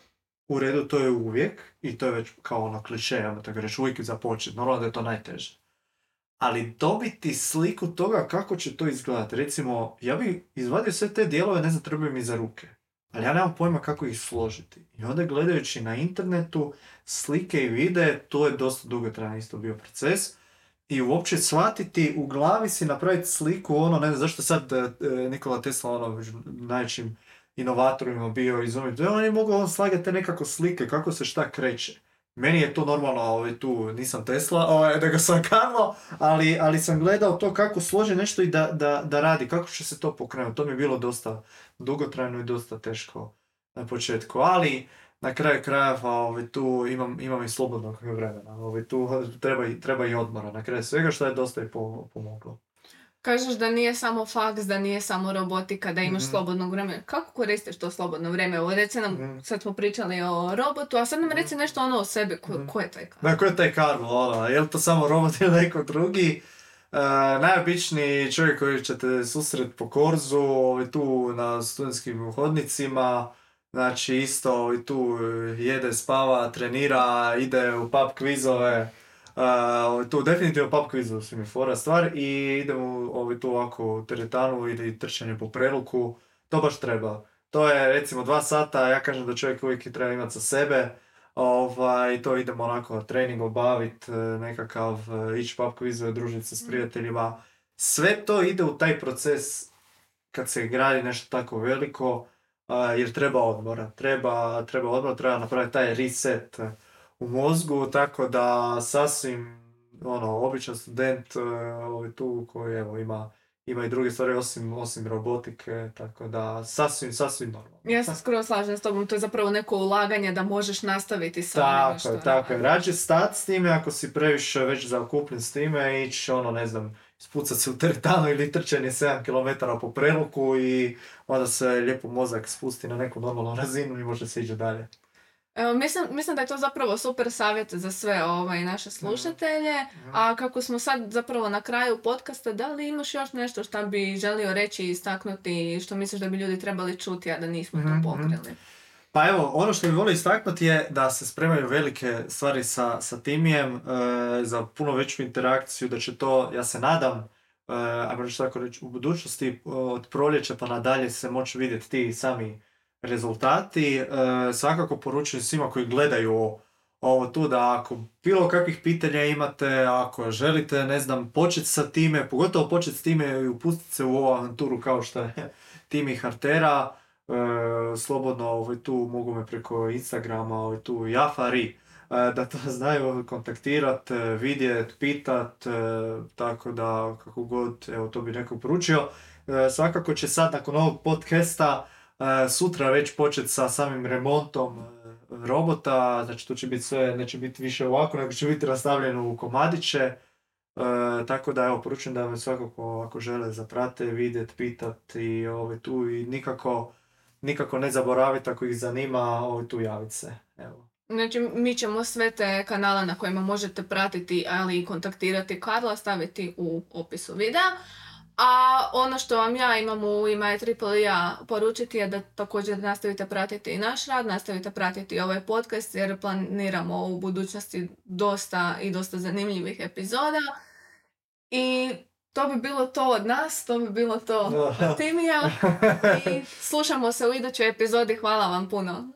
u redu to je uvijek, i to je već kao ono kliše, ja tako reći, uvijek započet, normalno da je to najteže. Ali dobiti sliku toga kako će to izgledati. Recimo, ja bi izvadio sve te dijelove, ne znam, trebaju mi za ruke. Ali ja nemam pojma kako ih složiti. I onda gledajući na internetu slike i videe, to je dosta dugotrajan isto bio proces. I uopće shvatiti, u glavi si napraviti sliku, ono, ne znam zašto sad e, e, Nikola Tesla, ono, najvećim inovatorima bio izumio. On je mogao on slagati te nekako slike, kako se šta kreće. Meni je to normalno, ovaj, tu nisam Tesla, ovaj, nego sam Karlo, ali, ali sam gledao to kako složi nešto i da, da, da radi, kako će se to pokrenuti. To mi je bilo dosta dugotrajno i dosta teško na početku, ali na kraju krajeva ovaj, tu imam, imam i slobodnog vremena. Ovaj, tu treba, i- treba i odmora na kraju svega što je dosta i po- pomoglo. Kažeš da nije samo faks, da nije samo robotika, da imaš Mhm. slobodnog vremena. Kako koristiš to slobodno vrijeme? Evo, reci nam, Mhm. sad smo pričali o robotu, a sad nam reci nešto ono o sebi. Ko, Mhm. ko je taj Karlo? Da, ko je taj Karlo, ono, je li to samo robot ili neko drugi? E, najobičniji čovjek koji ćete susret po korzu, ovaj, tu na studentskim hodnicima, znači isto ovaj, tu eh, jede, spava, trenira, ide u pub kvizove, Uh, tu definitivno pub kvizu su mi fora stvar i idemo ovaj, tu ovako u teretanu ili trčanje po preluku, to baš treba. To je recimo dva sata, ja kažem da čovjek uvijek treba imati sa sebe, Ovaj, to idemo onako trening obavit, e, nekakav e, ići pub kvizove, družiti se s prijateljima. Sve to ide u taj proces kad se gradi nešto tako veliko, jer treba odmora, treba, treba odmora, treba napraviti taj reset u mozgu, tako da sasvim, ono, običan student ovaj, tu koji evo, ima ima i druge stvari osim, osim robotike, tako da sasvim, sasvim normalno. Ja se skoro slažem s tobom, to je zapravo neko ulaganje da možeš nastaviti sa tako, što Tako je, rađe stat s time ako si previše već zaokupljen s time, ići ono, ne znam, spucat se u teretanu ili trčanje 7 km po preluku i onda se lijepo mozak spusti na neku normalnu razinu i može se ići dalje. Evo, mislim, mislim da je to zapravo super savjet za sve ovaj, naše slušatelje. A kako smo sad zapravo na kraju podcasta, da li imaš još nešto što bi želio reći i istaknuti što misliš da bi ljudi trebali čuti, a da nismo to mhm, mhm. pokrili? Pa evo, ono što bih volio istaknuti je da se spremaju velike stvari sa, sa timijem e, za puno veću interakciju, da će to, ja se nadam, e, ajmo tako reći, u budućnosti od proljeća pa nadalje se moći vidjeti ti sami rezultati. E, svakako poručujem svima koji gledaju ovo tu da ako bilo kakvih pitanja imate, ako želite, ne znam, početi sa time, pogotovo početi s time i upustiti se u ovu avanturu kao što je Timi Hartera, e, slobodno ovaj, tu mogu me preko Instagrama, ovaj, tu Jafari, e, da to znaju kontaktirat, vidjet, pitat, tako da kako god, evo to bi neko poručio. Svakako će sad nakon ovog podcasta sutra već početi sa samim remontom e, robota, znači to će biti sve, neće biti više ovako, nego će biti rastavljeno u komadiće. E, tako da evo, poručujem da me svakako ako žele zaprate, vidjet, pitat i ovaj, tu i nikako, nikako ne zaboraviti ako ih zanima, ovaj, tu javiti se. Evo. Znači, mi ćemo sve te kanale na kojima možete pratiti, ali i kontaktirati Karla staviti u opisu videa. A ono što vam ja imam u ime ja poručiti je da također nastavite pratiti i naš rad, nastavite pratiti ovaj podcast jer planiramo u budućnosti dosta i dosta zanimljivih epizoda. I to bi bilo to od nas, to bi bilo to od Timija. I slušamo se u idućoj epizodi. Hvala vam puno